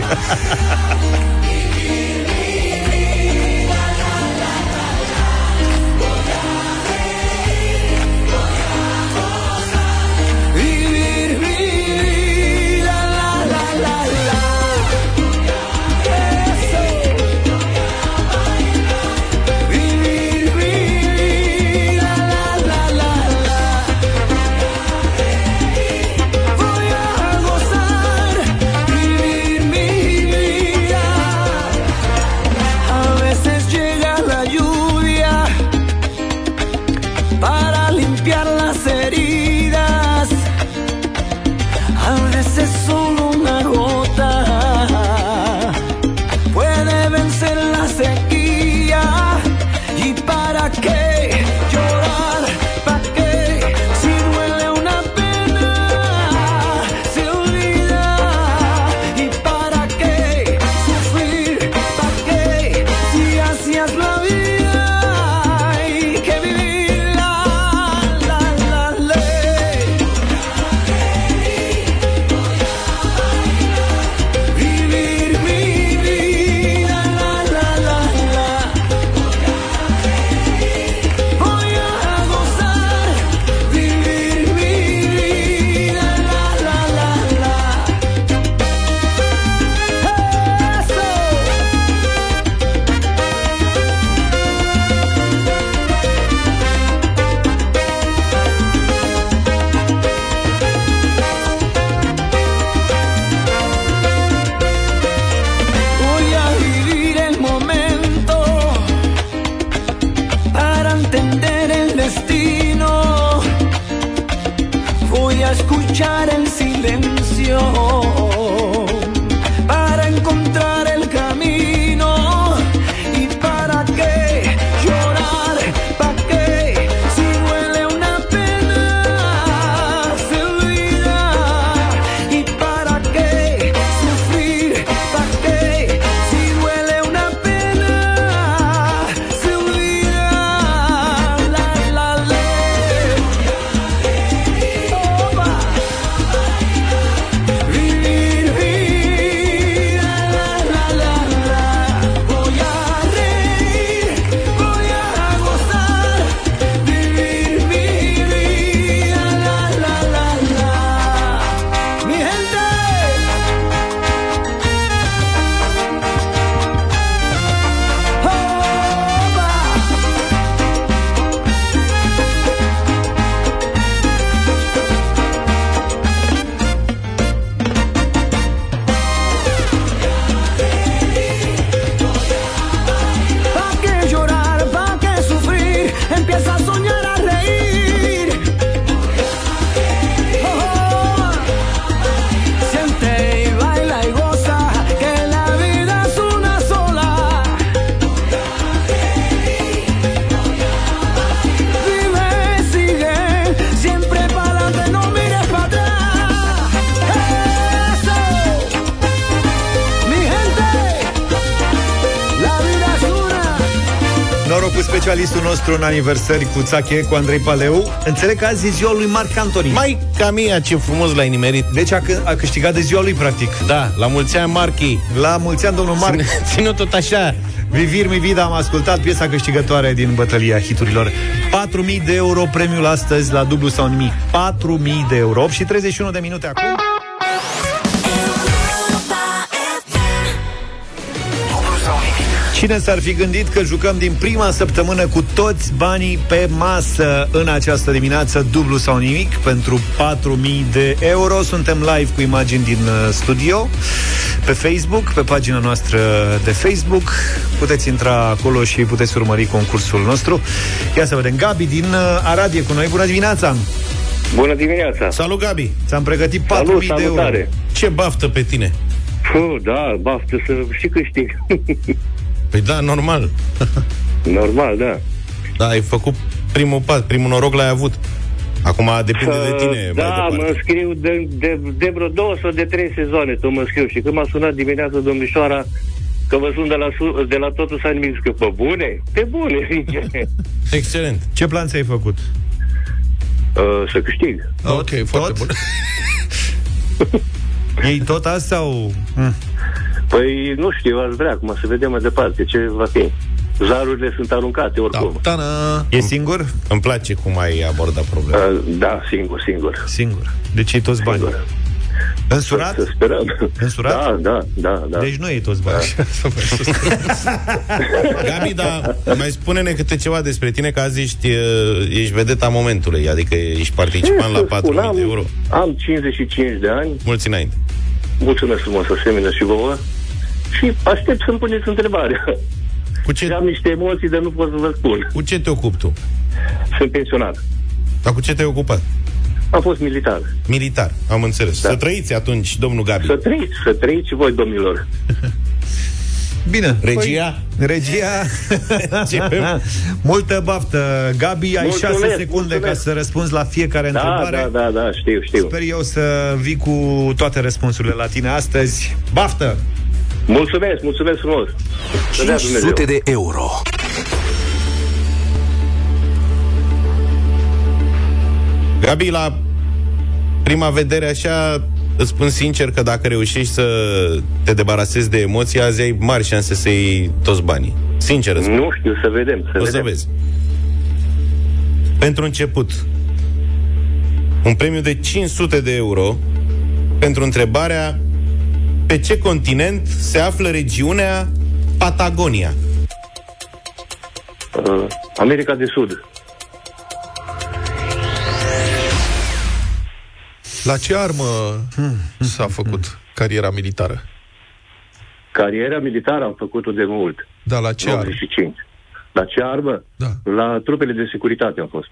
Cu specialistul nostru în aniversări cu Țache, cu Andrei Paleu. Înțeleg că azi e ziua lui Marc Antony. Mai ca mia, ce frumos l-ai nimerit. Deci a, c- a câștigat de ziua lui, practic. Da, la mulți ani, Marchi. La mulți ani, domnul Marc. Ține tot așa. Vivir mi vida, am ascultat piesa câștigătoare din bătălia hiturilor. 4.000 de euro premiul astăzi la dublu sau nimic. 4.000 de euro. 8 și 31 de minute acum. Cine s-ar fi gândit că jucăm din prima săptămână cu toți banii pe masă în această dimineață, dublu sau nimic, pentru 4.000 de euro. Suntem live cu imagini din uh, studio. pe Facebook, pe pagina noastră de Facebook. Puteți intra acolo și puteți urmări concursul nostru. Ia să vedem. Gabi din uh, Arad e cu noi. Bună dimineața! Bună dimineața! Salut, Gabi! Ți-am pregătit 4.000 Salut, de euro. salutare! Ce baftă pe tine? Puh, da, baftă să și câștig. [laughs] Păi da, normal. [laughs] Normal, da. Da, ai făcut primul pas, primul noroc l-ai avut. Acum depinde de tine da, mai departe. mă înscriu de, de, de vreo două sau de trei sezoane tot mă înscriu și când m-a sunat dimineața domnișoara că vă sunt de la, su- de la totul s-a nimic, zic că pe bune? Pe bune, zice. [laughs] Excelent. Ce plan ți-ai făcut? Uh, să câștig. Ok, foarte bun. [laughs] Ei tot azi sau... Mm. Păi nu știu, aș vrea acum să vedem mai departe ce va fi. Zarurile sunt aruncate oricum. Da. E singur? Îmi place cum ai abordat problema. Uh, da, singur, singur. Singur. Deci e toți banii. Însurat? Să sperăm. Însurat? Da, da, da. da. Deci nu e toți banii. [laughs] Gabi, dar mai spune-ne câte ceva despre tine, că azi ești, uh, ești vedeta momentului, adică ești participant la Ce să 4.000 spun, am- de euro. Am 55 de ani. Mulți înainte. Mulțumesc frumos, asemenea și vouă. Și aștept să-mi puneți întrebarea. Cu ce... Am niște emoții, dar nu pot să vă spun. Cu ce te ocupi tu? Sunt pensionat. Dar cu ce te-ai ocupat? Am fost militar. Militar, am înțeles. Da. Să trăiți atunci, domnul Gabi. Să trăiți, să trăiți și voi, domnilor. [laughs] Bine. Regia? Păi, regia. [laughs] Începem. [laughs] Multă baftă. Gabi, ai Mulțumesc, 6 secunde mulțumesc. ca să răspunzi la fiecare Da, întrebare. da, da, da, știu, știu. Sper eu să vii cu toate răspunsurile la tine astăzi. Baftă! Mulțumesc, mulțumesc frumos. Să dea Dumnezeu. 500 de euro. Gabi, la prima vedere așa, îți spun sincer că dacă reușești să te debarasezi de emoții, azi ai mari șanse să iei toți banii. Sincer îți spun. Nu știu, să vedem, să O vedem. să vezi. Pentru început, un premiu de 500 de euro pentru întrebarea pe ce continent se află regiunea Patagonia? Uh, America de Sud. La ce armă s-a făcut cariera militară? Cariera militară am făcut-o de mult. Da, la ce În armă? 85. La ce armă? Da. La trupele de securitate am fost.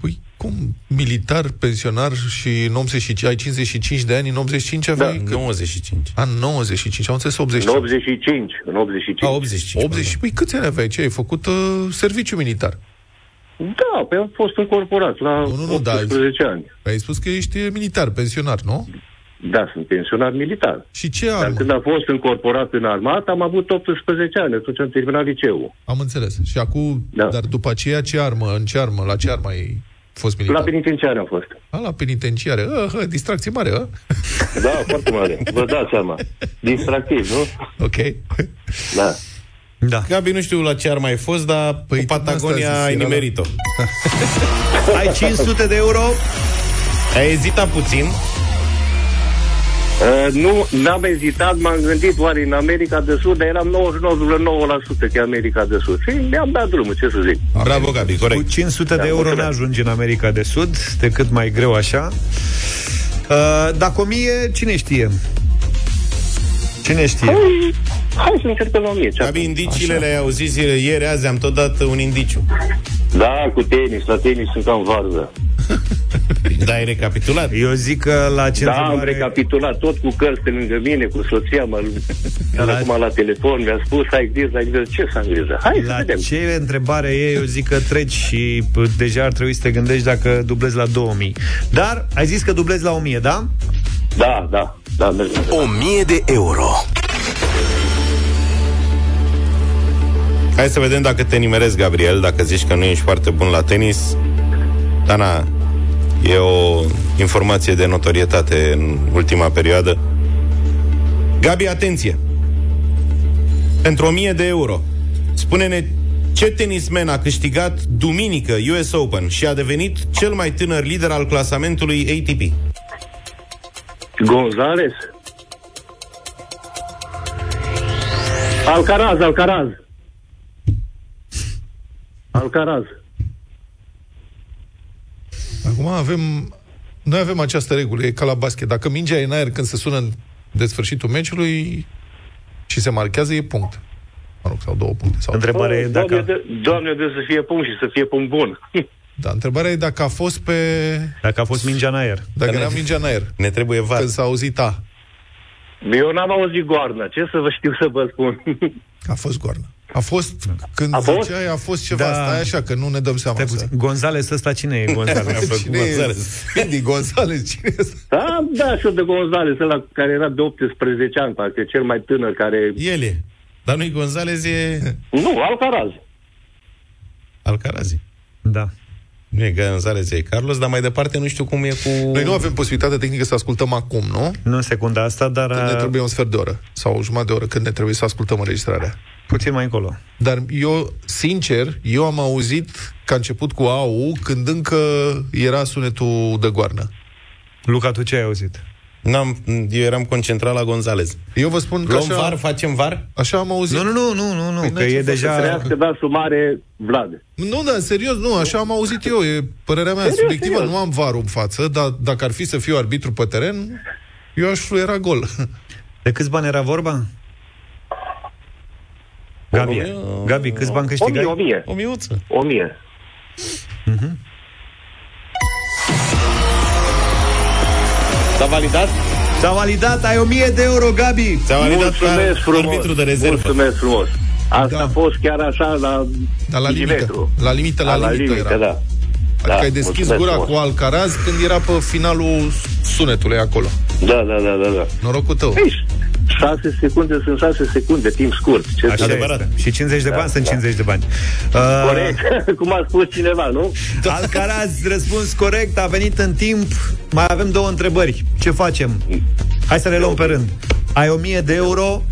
Păi, cum militar, pensionar și în 85, ai 55 de ani, în 85 aveai... Da, cât? 95. A, 95, am înțeles 80. În 85. În 85. A, 85. 80, păi câți ani aveai? Ce ai făcut uh, serviciu militar? Da, pe am fost încorporat la Nu, nu, nu, da, 18 ani. Ai spus că ești militar, pensionar, nu? Da, sunt pensionar militar. Și ce Dar armă? când am fost încorporat în armată, am avut 18 ani, atunci am terminat liceul. Am înțeles. Și acum, Da. dar după aceea, ce armă, în ce armă, la ce armă ai fost militar? La penitenciar am fost. A, la penitenciare. Ah, ah, distracție mare, a? Da, foarte mare. Vă dați seama. Distractiv, nu? Ok. Da. Da. Gabi, nu știu la ce ar mai fost, dar Păi, cu Patagonia asta ai zis, era nimerit-o. Ai 500 de euro? Ai ezitat puțin, Uh, nu, n-am ezitat, m-am gândit oare în America de Sud, dar eram 99,9% că e America de Sud. Și mi-am dat drumul, ce să zic. Bravo, Gabi, Cu corect. 500 de Da, euro mulțumesc. ne ajungi în America de Sud, decât mai greu așa. Uh, dacă o mie, cine știe? Cine știe? Hai, hai să încercăm la 1000. ce Gabi, indiciile le-ai auzit ieri, azi am tot dat un indiciu. Da, cu tenis, la tenis sunt cam varză. [laughs] Da, ai recapitulat. Eu zic că la ce Da, am întrebare... recapitulat tot cu cărți pe lângă mine, cu soția mă La- la... acum la telefon, mi-a spus, ai grijă, ai grijă, ce să am grijă? Hai să La vedem. ce întrebare e, eu zic că treci și p- deja ar trebui să te gândești dacă dublezi la 2000. Dar ai zis că dublezi la 1000, da? Da, da, da, mergem. 1000 de euro. Hai să vedem dacă te nimerezi, Gabriel, dacă zici că nu ești foarte bun la tenis. Dana, e o informație de notorietate în ultima perioadă. Gabi, atenție! Pentru 1000 de euro, spune-ne ce tenismen a câștigat duminică US Open și a devenit cel mai tânăr lider al clasamentului ATP? Gonzales? Alcaraz, Alcaraz. Alcaraz. Acum avem... Noi avem această regulă, e ca la basket. Dacă mingea e în aer când se sună în de sfârșitul meciului și se marchează, e punct. Mă rog, sau două puncte. Sau Întrebarea e dacă... Doamne, de, Doamne, de să fie punct și să fie punct bun. Da, întrebarea e dacă a fost pe... Dacă a fost mingea în aer. Dacă era mingea în aer. Ne trebuie var. Când s-a auzit A. Eu n-am auzit goarna. Ce să vă știu să vă spun? A fost goarnă. A fost, când A a fost? fost? ziceai, a fost ceva, Da. da. stai așa, că nu ne dăm seama. Stai puțin. Gonzales ăsta cine e Gonzales? [laughs] Cine e? Speedy Gonzales, cine e? Da, da, și de Gonzales, ăla care era de 18 ani, parcă cel mai tânăr care... El e. Dar nu-i Gonzalez, e Nu, Alcaraz. Alcarazi. da. Nu e Gonzalez, e Carlos, dar mai departe nu știu cum e cu... Noi nu avem posibilitatea tehnică să ascultăm acum, nu? Nu în secunda asta, dar Când ne uh, trebuie un sfert de oră sau o jumătate de oră când ne trebuie să ascultăm înregistrarea. Puțin mai încolo. Dar eu, sincer, eu am auzit că a început cu AU când încă era sunetul de goarnă. Luca, tu ce ai auzit? N-am, eu eram concentrat la Gonzalez. Eu vă spun că Luăm așa, var, facem var? așa am auzit. Nu, nu, nu, nu, nu, nu Păi că n-ai ce e să deja... Trească da sumare Vlad. Nu, da, serios, nu, așa am auzit eu, e părerea mea Serios, subiectivă, serios. nu am varul în față, dar dacă ar fi să fiu arbitru pe teren, eu aș fluiera gol. De câți bani era vorba? Gabi, Gabi câți bani O mie, câștigai? o mie. O miuță. O mie. S-a validat? S-a validat, ai 1000 de euro, Gabi! Ți-a validat Mulțumesc ca frumos. arbitru de rezervă. Mulțumesc frumos. Asta Da. a fost chiar așa la Dar la limită, milimetru. la limită, la, A, la limită, limită, era. da. Adică Da, ai deschis mulțumesc gura frumos. cu Alcaraz când era pe finalul sunetului acolo. Da, da, da, da, da. Norocul tău. Ei, 6 secunde sunt 6 secunde, timp scurt. Ce Așa să- adevărat. este. Și 50 de Da, bani sunt da. 50 de bani. Uh, Corect, [laughs] cum a spus cineva, nu? [laughs] Alcaraz, răspuns corect, a venit în timp. Mai avem două întrebări. Ce facem? Hai să le luăm pe rând. Ai 1000 de euro.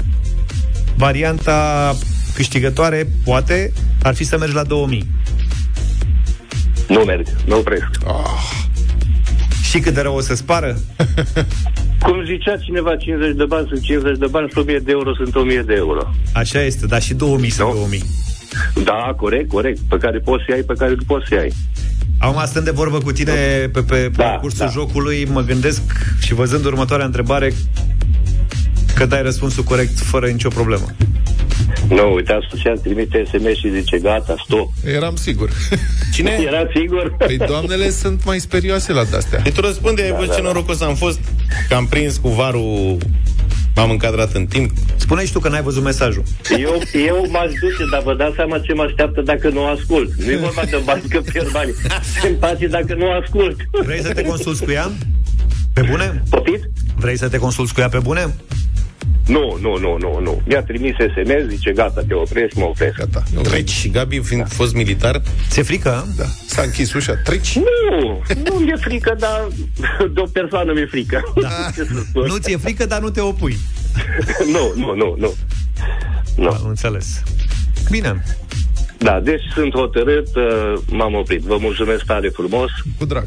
Varianta câștigătoare, poate, ar fi să mergi la 2000. Nu merg, nu opresc. Și cât de rău o să spară? [laughs] Cum zicea cineva, 50 de bani sunt 50 de bani și 1000 de euro sunt 1000 de euro. Așa este, dar și 2000 sunt Nu. 2000. Da, corect, corect. Pe care poți să ai, pe care nu poți să ai. Acum stând de vorbă cu tine pe, pe Da, parcursul da. jocului, mă gândesc și văzând următoarea întrebare că dai răspunsul corect fără nicio problemă. Nu, uite, asociat trimite SMS și zice, gata, stop. Eram sigur. [laughs] Cine? Era sigur? Păi doamnele sunt mai sperioase la de-astea. Deci tu răspunde, ai văzut ce norocos am fost că am prins cu varul M-am încadrat în timp. Spune și tu că n-ai văzut mesajul. Eu, eu m-aș duce, dar vă dați seama ce mă așteaptă dacă nu ascult. Nu e vorba de bani că pierd bani. Simpatie dacă nu ascult. Vrei să te consulți cu ea? Pe bune? Poftit? Vrei să te consulți cu ea pe bune? Nu, nu, nu, nu, nu. Mi-a trimis SMS, zice gata, te opresc, mă opresc. Gata. Treci și Gabi, fiind fost militar, Ți-e frică? Da. S-a închis ușa. Treci. Nu, nu mi-e frică, dar [laughs] de o persoană mi-e frică. Da. Ce să spun? Nu ți-e frică, dar nu te opui. [laughs] nu, nu, nu, nu. Nu. Am înțeles. Bine. Da, deci sunt hotărât, uh, m-am oprit. Vă mulțumesc tare frumos. Cu drag.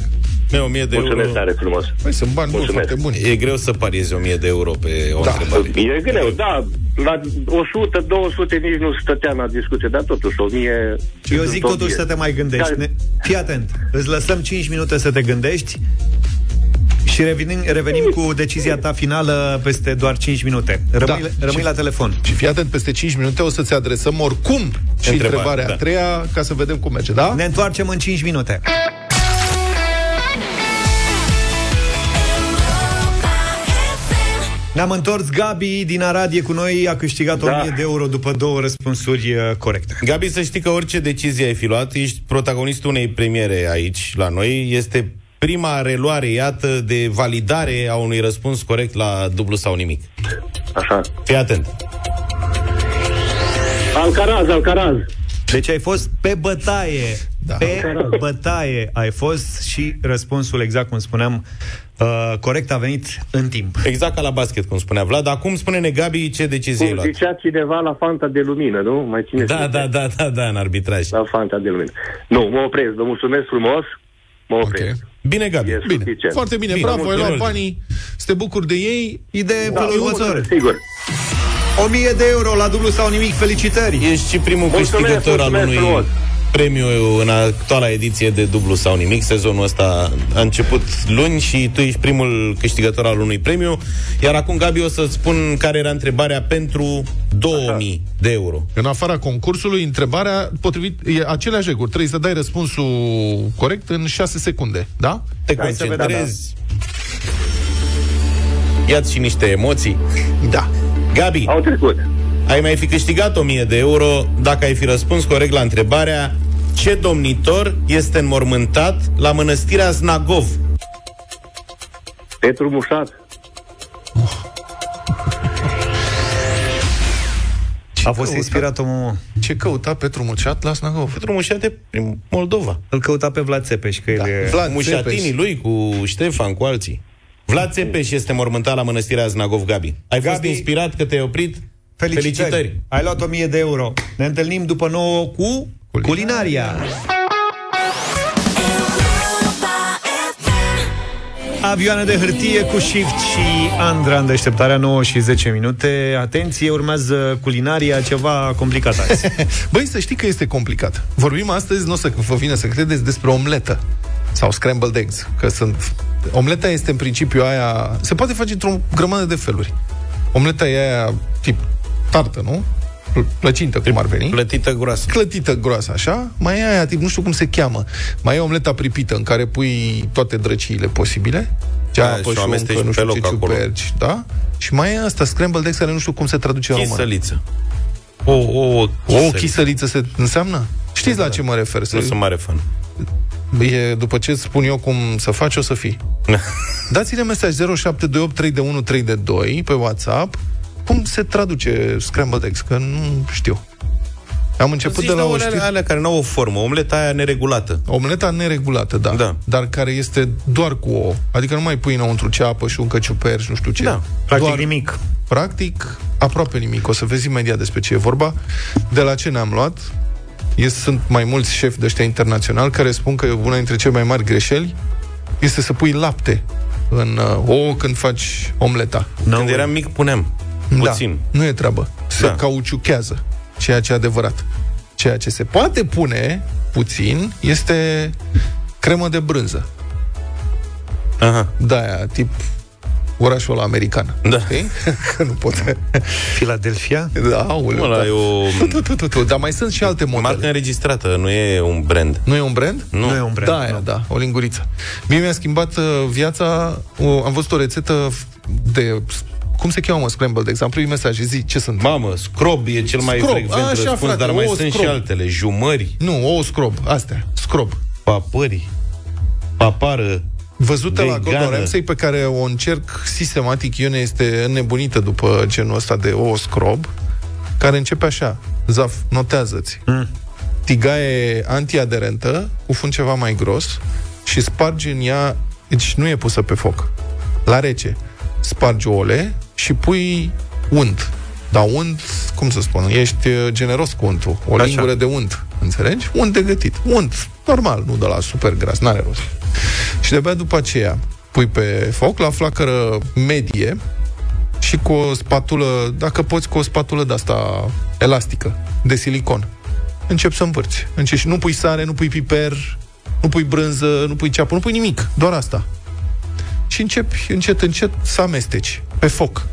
Mi 1000 de Mulțumesc euro. tare frumos. Păi sunt bani buni, Mulțumesc. foarte buni. E greu să pariezi 1000 de euro pe o Da. întrebare. E greu, da. La 100, 200 nici nu stăteam la discuție, dar totuși 1000... Eu zic sunt totuși 1000. să te mai gândești. Care- Ne... Fii atent. Îți lăsăm 5 minute să te gândești și revenim, revenim cu decizia ta finală peste doar 5 minute. Rămâi, Da. rămâi Și- la telefon. Și fii atent, peste 5 minute o să-ți adresăm oricum și Întrebare, întrebarea da. a treia, ca să vedem cum merge, da? Ne întoarcem în 5 minute. Ne-am întors, Gabi din Arad e cu noi, a câștigat Da. 1000 de euro după două răspunsuri uh, corecte. Gabi, să știi că orice decizie ai fi luat, ești protagonistul unei premiere aici, la noi. Este prima reluare, iată, de validare a unui răspuns corect la dublu sau nimic. Așa. Fii atent. Alcaraz, Alcaraz. Deci ai fost pe bătaie. Da. Pe bătaie ai fost și răspunsul, exact cum spuneam, uh, corect a venit în timp. Exact ca la basket, cum spunea Vlad. Acum spune-ne, Gabi, ce decizie ai Cum luat. zicea cineva la Fanta de lumină, nu? Mai ține Da, da, da, da, da, în arbitraj. La Fanta de lumină. Nu, mă opresc, vă mulțumesc frumos. Mă opresc. Ok. Bine, Gabi. E Bine, suficient. foarte bine, Bine, bravo, ai luat mulțumesc. banii, să te bucuri de ei. Idee Da, da, eu următoare. mulțumesc, sigur. 1000 de euro la dublu sau nimic, felicitări! Ești și primul Mulțumesc, câștigător al mulțumesc unui frumos. Premiu în actuala ediție de dublu sau nimic. Sezonul ăsta a început luni și tu ești primul câștigător al unui premiu. Iar acum, Gabi, o să-ți spun care era întrebarea pentru 2000 de euro. În afara concursului, întrebarea potrivit e aceleași reguli. Trebuie să dai răspunsul corect în 6 secunde, da? Te concentrezi. Ia-ți și niște emoții. Da. Gabi, Au trecut. Ai mai fi câștigat 1000 de euro dacă ai fi răspuns corect la întrebarea ce domnitor este înmormântat la mănăstirea Znagov? Petru Mușat. A fost inspirat omul. Ce căuta Petru Muceat la Snagov? Petru Mușat e prin Moldova. Îl căuta pe Vlad Țepeș, că da. el e... Vlad Mușatinii Țepeș. lui cu Ștefan, cu alții. Vlad Țepeș este mormântat la mănăstirea Znagov, Gabi. Ai fost Gabi, inspirat că te-ai oprit? Felicitări. Felicitări. Ai luat 1000 de euro. Ne întâlnim după 9 cu culinaria. Avioane de hârtie cu shift și Andra în deșteptarea 9 și 10 minute. Atenție, urmează culinaria, ceva complicat azi. [laughs] Băi, să știi că este complicat. Vorbim astăzi, nu o să vă vină să credeți, despre omletă sau scrambled eggs, că sunt... Omleta este în principiu aia... Se poate face într-o grămadă de feluri. Omleta e aia tip tartă, nu? Pl- Plăcintă, cum ar veni. Plătită groasă. Clătită groasă, așa. Mai e aia, tip, nu știu cum se cheamă. Mai e omleta pripită, în care pui toate drăciile posibile. Aia, Ceapă, și o amesteci șuncă, nu pe știu loc ce acolo. ciuperci, da? Și mai e asta, scrambled eggs, care nu știu cum se traduce în română. Chisăliță. O, o, O chisăliță se înseamnă? Știți la ce mă refer? Nu sunt mare fan. E, după ce îți spun eu cum să faci, o să fii. [laughs] Dați-ne mesaj 0728 3 de 1 3 de 2 pe WhatsApp cum se traduce scrambled eggs, că nu știu. Am început Zici de la o alea, știre... alea care nu au o formă, omleta aia neregulată. Omleta neregulată, da, Da. dar care este doar cu ouă. Adică nu mai pui înăuntru ceapă și uncă ciuperci, nu știu ce. Da, Practic doar, nimic. Practic, aproape nimic. O să vezi imediat despre ce e vorba. De la ce ne-am luat? E, sunt mai mulți șefi de ăștia internaționali care spun că una dintre cele mai mari greșeli este să pui lapte în uh, ouă când faci omleta. No, Când eram mic, puneam. Puțin. Da, nu e treabă. Se Da. cauciuchează, ceea ce e adevărat. Ceea ce se poate pune puțin este cremă de brânză. Aha. Da, aia, tip orașul ăla american. Da. Știi? [laughs] Că nu pot. Philadelphia? Da, aoleu, Ăla da. e o Tu, tu, tu, tu. Dar mai sunt și alte modele. marcă înregistrată, nu e un brand. Nu e un brand? Nu. Nu e un brand. Da, aia, da, o linguriță. Mie mi-a schimbat uh, viața, o, am văzut o rețetă f- de cum se cheamă, mă, scrambled eggs? Am primit mesaje, zi, ce sunt? Mamă, scrob e cel mai Scrob, frecvent așa, răspuns, frate, dar mai ouă sunt scrob. și altele. Jumări, Nu, ouă scrob, astea, scrob. papări, papară, Văzută la Vegană. Gordon Ramsay, pe care o încerc sistematic, Ione este înnebunită după genul ăsta de ouă scrob, care începe așa, Zaf, notează-ți. Mm. Tigaie antiaderentă, cu fund ceva mai gros, și spargi în ea, deci nu e pusă pe foc, la rece. Spargi ouăle și pui unt. Dar unt, cum să spun, ești uh, generos cu untul. O Așa. lingură de unt, înțelegi? Unt de gătit. Unt, normal, nu de la super gras, n-are rost. Și de-abia după aceea pui pe foc la flacără medie și cu o spatulă, dacă poți, cu o spatulă de asta elastică, de silicon. Începi să învârți. Începi și nu pui sare, nu pui piper, nu pui brânză, nu pui ceapă, nu pui nimic, doar asta. Și începi încet, încet să amesteci pe foc.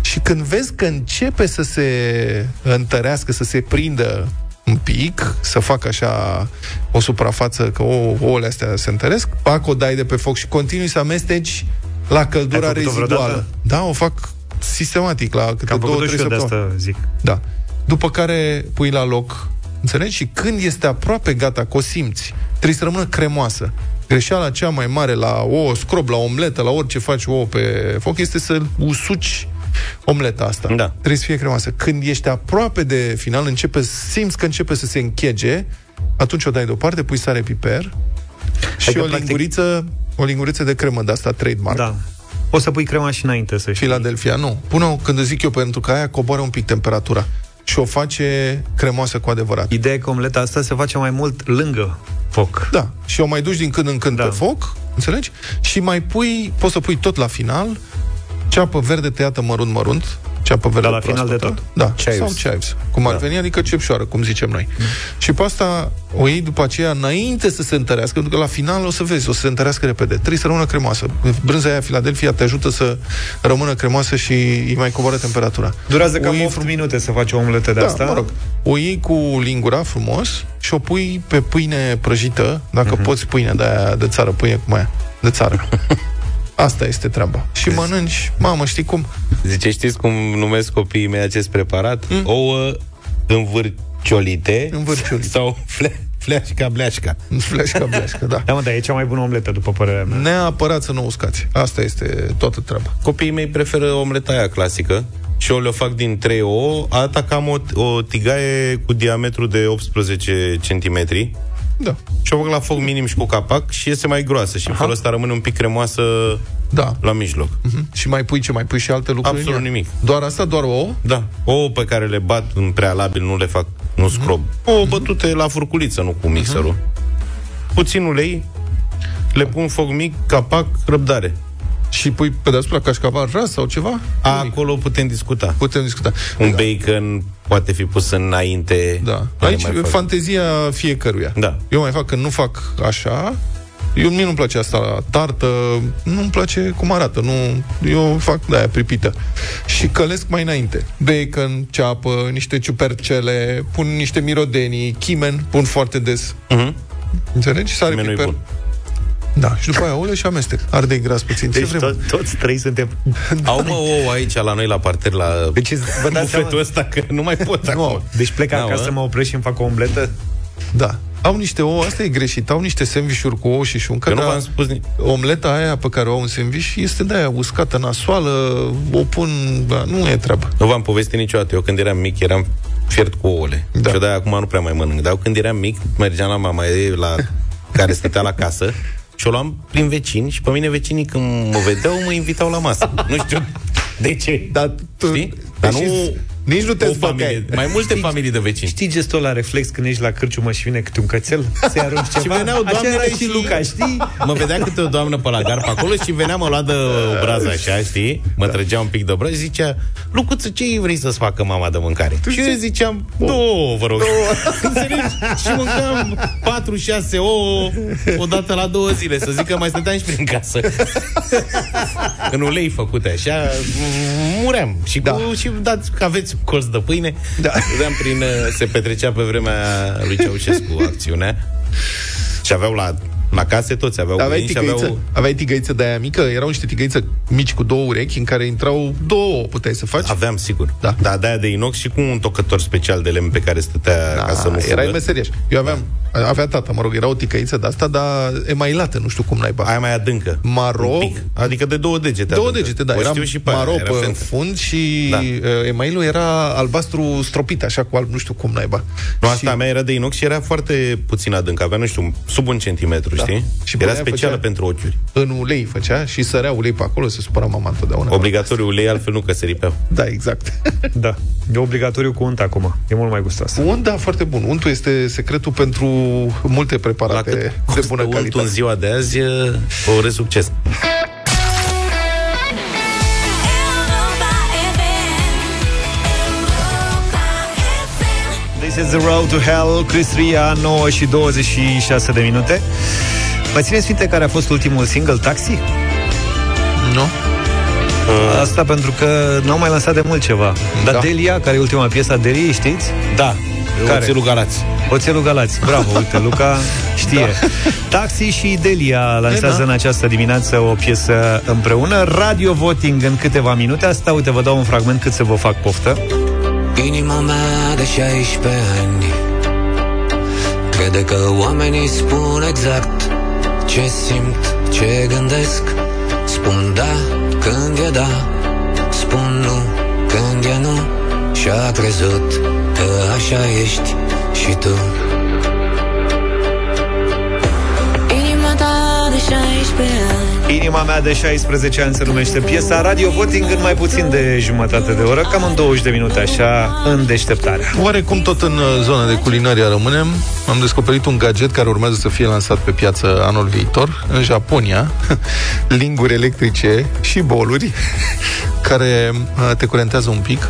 Și când vezi că începe să se întărească, să se prindă un pic, să facă așa o suprafață, că o, ouăle astea se întăresc, pac o dai de pe foc și continui să amesteci la căldura Ai făcut-o reziduală. vreodată? Da, o fac sistematic, la câte Că am două, făcut-o trei și eu de săptămâni. asta zic. Da. După care pui la loc, înțelegi? Și când este aproape gata, că o simți, trebuie să rămână cremoasă. Greșeala cea mai mare la ouă scrob, la omletă, la orice faci ouă pe foc, este să usuci omleta asta. Da. Trebuie să fie cremoasă. Când ești aproape de final, începe, simți că începe să se închege, atunci o dai deoparte, pui sare, piper și Adică, o practic- linguriță, o linguriță de cremă de asta, trademark. Da. O să pui crema și înainte, să știi. Philadelphia, nu. Pune-o când îți zic eu, pentru că aia coboară un pic temperatura și o face cremoasă cu adevărat. Ideea e că omleta asta se face mai mult lângă foc. Da, și o mai duci din când în când Da. pe foc, înțelegi? Și mai pui, poți să pui tot la final, ceapă verde tăiată mărunt-mărunt, ceapă verde Dar la final de proaspătă. tot? Da, Chives. sau chives. Cum ar Da. veni, adică cepșoară, cum zicem noi. Și pe asta o iei după aceea înainte să se întărească, pentru că la final o să vezi, o să se întărească repede. Trebuie să rămână cremoasă. Brânza aia Philadelphia te ajută să rămână cremoasă și îi mai coboară temperatura. Durează O cam iei 8 minute să faci o omletă de da, asta. mă rog. O iei cu lingura frumos și o pui pe pâine prăjită, dacă Mhm. poți pâine de aia de țară, pâine cum aia, de țară. [laughs] Asta este treaba. Și mănânci, mamă, știi cum? Zice, știți cum numesc copiii mei acest preparat? Mm. Ouă învârciolite, Învârciolite. sau fle- fleașca bleașca. [laughs] Fleșca, bleașcă, da. Da, mă, dar e cea mai bună omletă, după părerea mea. Neapărat să nu uscați. Asta este toată treaba. Copiii mei preferă omleta aia clasică și eu le fac din 3 ouă, arată cam o, o tigaie cu diametru de 18 cm. Da. Și o fac la foc minim și cu capac și iese mai groasă și în felul ăsta rămâne un pic cremoasă Da. la mijloc. Mhm. Și mai pui ce? Mai pui și alte lucruri? în Absolut ea? nimic. Doar asta? Doar ouă? Da. Ouă pe care le bat în prealabil, nu le fac, nu scrob. Ouă bătute la furculiță, nu cu mixerul. Puțin ulei, le pun foc mic, capac, răbdare. Și pui pe deasupra cașcaval ras sau ceva? Acolo putem discuta. Putem discuta. Un bacon poate fi pus înainte. Da. Care Aici mai fac? fantezia fiecăruia. Da. Eu mai fac când nu fac așa, eu mie nu-mi place asta la tartă, nu-mi place cum arată, nu, eu fac de aia pripită. Și călesc mai înainte. Bacon, ceapă, niște ciupercele, pun niște mirodenii, chimen, pun foarte des. Mhm. Înțelegi? Sare, Chimenul e piper. Bun. Da, și după aia ouăle și amestec. Ardei gras puțin. Ce Deci vrem? to- toți trei suntem... [laughs] Au mă ouă aici la noi la parter la Deci vă dați bufetul seama? ăsta că nu mai pot acum. Deci plec Da, acasă, mă. mă opresc și îmi fac o omletă? Da. Au niște ouă, asta e greșit, au niște sandvișuri cu ouă și șuncă, Că nu dar v-am spus ni- omleta aia pe care o au în sandviș este de aia uscată nasoală, o pun, da, nu e treabă. Nu v-am povestit niciodată. Eu când eram mic eram fiert cu ouăle. Da. Da. Și de acum nu prea mai mănânc. Dar eu când eram mic, mergeam la mama ei, la care stătea la casă și o luam prin vecini și pe mine vecinii când mă vedeau mă invitau la masă. Nu știu [laughs] de ce. Dar tu, Știi? Dar Deci nu nici nu te o zbăteai. familie, mai multe familii de vecini. Știi gestul la reflex când ești la cârciumă și vine câte un cățel? Se arunci [laughs] ceva? Și veneau Așa era doamnele și Luca, știi? Mă vedea câte o doamnă pe la gar pe acolo și venea, mă lua de obraz așa, știi? Mă trăgea un pic de obraz și zicea, Lucuță, ce vrei să-ți facă mama de mâncare? și eu ziceam, două, vă rog. [laughs] Înțelegi? și mâncam 4-6 ouă odată la două zile, să zic că mai stăteam și prin casă. [laughs] în ulei făcute așa, muream. Și, Da. cu, și dați că aveți colț de pâine. Da. Vedeam prin, uh, se petrecea pe vremea lui Ceaușescu acțiunea. Și aveau la, la case toți, aveau Aveai găini și tigăiță, aveau... aveai tigăiță de aia mică? Erau niște tigăițe mici cu două urechi în care intrau două ouă, puteai să faci? Aveam, sigur. Da. Dar de-aia de inox și cu un tocător special de lemn pe care stătea Da, ca să nu fugă. erai meseriaș. Eu aveam, avea tata, mă rog, era o ticăiță de asta, dar emailată, nu știu cum naiba. Aia mai adâncă. Maro, Un pic. Adică de două degete două adâncă. degete, da, O era știu și pe aia, maro era pe fentă. fund și Da. da. emailul era albastru stropit, așa cu alb, nu știu cum naiba. Nu, asta a mea era de inox și era foarte puțin adânc. Avea, nu știu, sub un centimetru, Da. știi? Și pe era aia specială făcea- pentru ochiuri. În ulei făcea și sărea ulei pe acolo, se supăra mama întotdeauna. Obligatoriu ulei, altfel nu că se ripeau. Da, exact. [laughs] Da. E obligatoriu cu unt acum. E mult mai gustos. Unt, da, foarte bun. Untul este secretul pentru multe La preparate cât de costă bună untul calitate. în ziua de azi, vă urez succes. This is the road to hell, Chris Ria, 9 și 26 de minute. Mai țineți minte care a fost ultimul single, Taxi? Nu? Asta pentru că n-au mai lansat de mult ceva. Dar Da. Delia, care e ultima piesă a Deliei, știți? Da, Care? Oțelul Galați. Oțelul Galați. Bravo, uite, [laughs] Luca știe. Da. Taxi și Delia lansează E, da. în această dimineață o piesă împreună. Radio voting în câteva minute. Asta, uite, vă dau un fragment cât să vă fac poftă. Inima mea de 16 ani. Crede că oamenii spun exact Ce simt, ce gândesc. Spun da când e da Spun nu când e nu. Și-a crezut că așa ești și tu ani Inima mea de 16 ani se numește piesa Radio Voting în mai puțin de jumătate de oră, cam în 20 de minute așa, în deșteptarea. Oarecum tot în uh, zona de culinaria rămânem, am descoperit un gadget care urmează să fie lansat pe piață anul viitor, în Japonia, [laughs] linguri electrice și boluri [laughs] care uh, te curentează un pic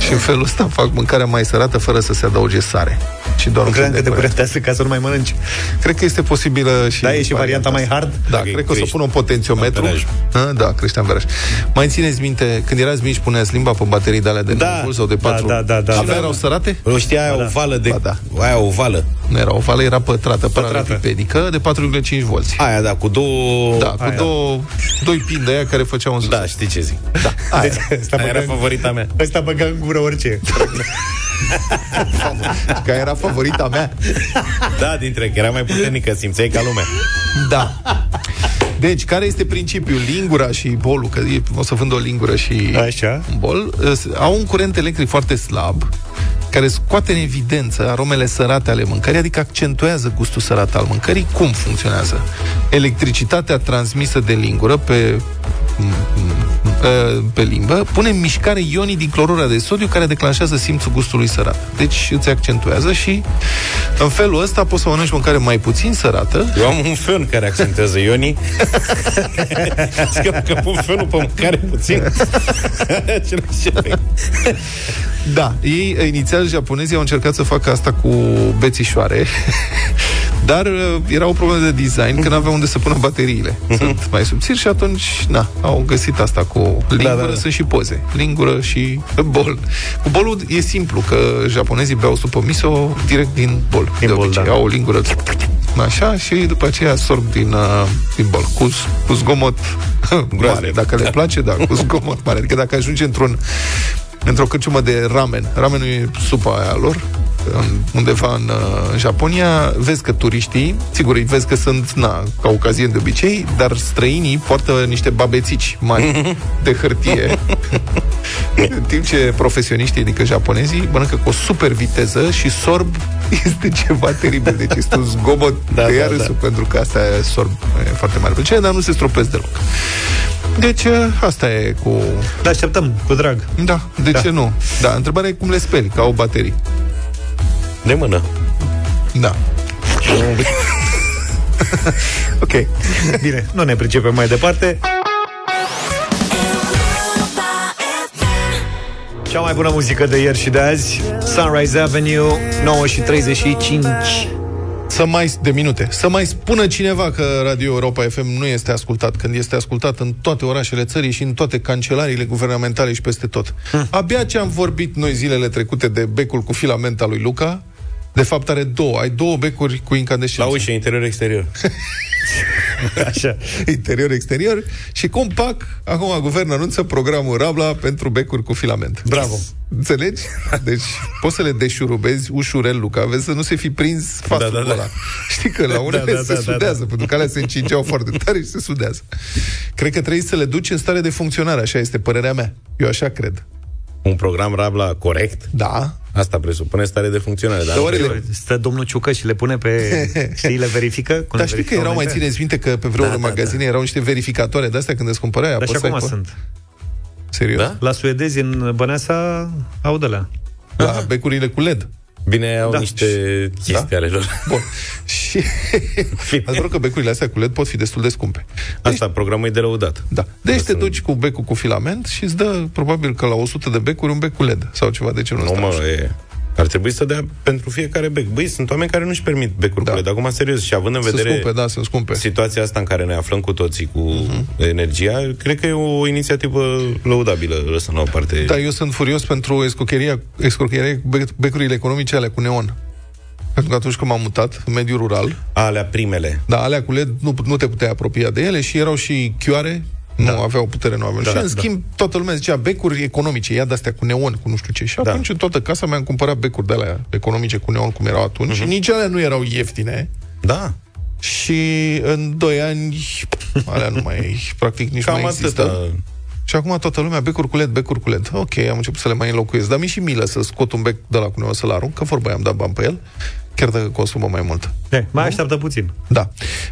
și în felul ăsta fac mâncarea mai sărată fără să se adauge sare. Și doar Nu un credeam pic că de te curent. curentează ca să nu mai mănânci. Cred că este posibilă și Da, e și varianta mai asta. hard? Da, Dacă cred că o să crește pun un potențiometru. amperaj. A, Da, crește amperaj. Mai țineți minte, când erați mici, puneați limba pe baterii de alea de Da. 9 volt sau de 4? Da, da, da, Și da. alea erau sărate? O știa aia ovală de... Ba da. Aia ovală. Nu era ovală, era pătrată, Pătrată. paralelipedică, de 4,5 volți. Aia, da, cu două... Da, cu aia. două, doi pin de aia care făceau un sus. Da, știi ce zic. da. [laughs] Aia. Deci, ăsta Aia era băga, favorita mea. ăsta băga în gură orice. [laughs] [laughs] Că era favorita mea. Da, dintre că era mai puternică, simțeai ca lumea. Da. Deci, care este principiul? Lingura și bolul, că e- o să vând o lingură și Așa. un bol, îs- au un curent electric foarte slab, care scoate în evidență aromele sărate ale mâncării, adică accentuează gustul sărat al mâncării. Cum funcționează? Electricitatea transmisă de lingură pe pe limbă, pune în mișcare ionii din clorura de sodiu care declanșează simțul gustului sărat. Deci îți accentuează și în felul ăsta poți să mănânci mâncare mai puțin sărată. Eu am un fen care accentuează ionii. [laughs] Zic că pun fenul pe mâncare puțin. [laughs] Același efect. Da, ei inițial japonezii au încercat să facă asta cu bețișoare, [laughs] dar uh, era o problemă de design, că n-aveau unde să pună bateriile. Sunt mai subțiri și atunci, na, au găsit asta cu lingură, da, da, da. sunt și poze. Lingură și [laughs] bol. Cu bolul e simplu, că japonezii beau supă miso direct din bol. Din de bol, obicei, da. au o lingură așa și după aceea sorb din, uh, din bol cu, cu zgomot [laughs] mare. Groaznic. Dacă le place, da, cu zgomot mare. Adică dacă ajunge într-un într-o cârciumă de ramen. Ramenul e supa aia lor, în, undeva în, uh, în Japonia, vezi că turiștii, sigur, îi vezi că sunt, na, caucazieni de obicei, dar străinii poartă niște babețici mari [laughs] de hârtie, în timp ce profesioniștii, adică japonezii, mănâncă cu o super viteză și sorb [laughs] este ceva teribil. Deci este un zgomot Da, [laughs] da, de da, iarăsul, da. pentru că asta e sorb e foarte mare plăcere, dar nu se stropesc deloc. Deci asta e cu... Da, așteptăm, cu drag. Da, de Da. ce nu? Da, întrebarea e cum le speli, că au baterii. De mână. Da. [laughs] Ok. Bine, nu ne pricepem mai departe. Cea mai bună muzică de ieri și de azi Sunrise Avenue 9 și 35 Să mai, de minute, să mai spună cineva că Radio Europa FM nu este ascultat, când este ascultat în toate orașele țării și în toate cancelariile guvernamentale și peste tot. Abia ce am vorbit noi zilele trecute de becul cu filament al lui Luca, de fapt are două, ai două becuri cu incandescență. La ușă, interior-exterior. [laughs] Așa. Interior-exterior și compac, acum guvernul anunță programul Rabla pentru becuri cu filament. Bravo. Înțelegi? Deci poți să le deșurubezi ușurel, Luca, vezi să nu se fi prins fastul Da, da, da. ăla. Știi că la unele Da, da, se da, da, sudează, da. pentru că alea se încingeau foarte tare și se sudează. Cred că trebuie să le duci în stare de funcționare, așa este părerea mea. Eu așa cred. Un program Rabla corect? Da. Asta presupune stare de funcționare. Dar Dar nu oare cred. le- Stă domnul Ciucă și le pune pe... Știi, le verifică? Cum Dar le știi că verificau erau, mai înainte? țineți minte că pe vreo Da, da, da, magazine erau niște verificatoare de astea când îți cumpărai Dar și apăsai acum pe- sunt. Serios? Da? La suedezi în Băneasa au de la. La becurile cu LED. Bine, au Da. niște chestii ale lor. Bun. Și [laughs] adevărul că becurile astea cu LED pot fi destul de scumpe. Asta, programul e de lăudat. Da. Deci te duci cu becul cu filament și îți dă probabil că la 100 de becuri un bec cu LED sau ceva de genul Nu, ăsta. mă, e... Ar trebui să dea pentru fiecare bec. Băi, sunt oameni care nu-și permit becuri Da. da. Dar acum, serios, și având în Sunt vedere scumpe, da, sunt scumpe. situația asta în care ne aflăm cu toții cu uh-huh. energia, cred că e o inițiativă lăudabilă, lăsând la o parte. Dar eu sunt furios pentru escrocheria, escrocheria cu bec- becurile economice alea cu neon. Pentru că atunci când m-am mutat în mediul rural, Alea primele. da, alea cu LED nu, nu te puteai apropia de ele și erau și chioare, nu aveau putere, nu aveau. Da, și în da. schimb, toată lumea zicea becuri economice, ia de-astea cu neon, cu nu știu ce. Și Da. atunci în toată casa mi-am cumpărat becuri de alea economice cu neon, cum erau atunci, și nici alea nu erau ieftine. Da. Și în 2 ani alea nu mai, practic nici Cam nu mai există. atâta. Și acum toată lumea, becuri cu LED, becuri cu LED. Ok, am început să le mai înlocuiesc. Dar mi și milă să scot un bec de la cu neon să-l arunc, că vorba i-am dat bani pe el. Chiar dacă consumă mai mult. E, mai așteaptă puțin. Da.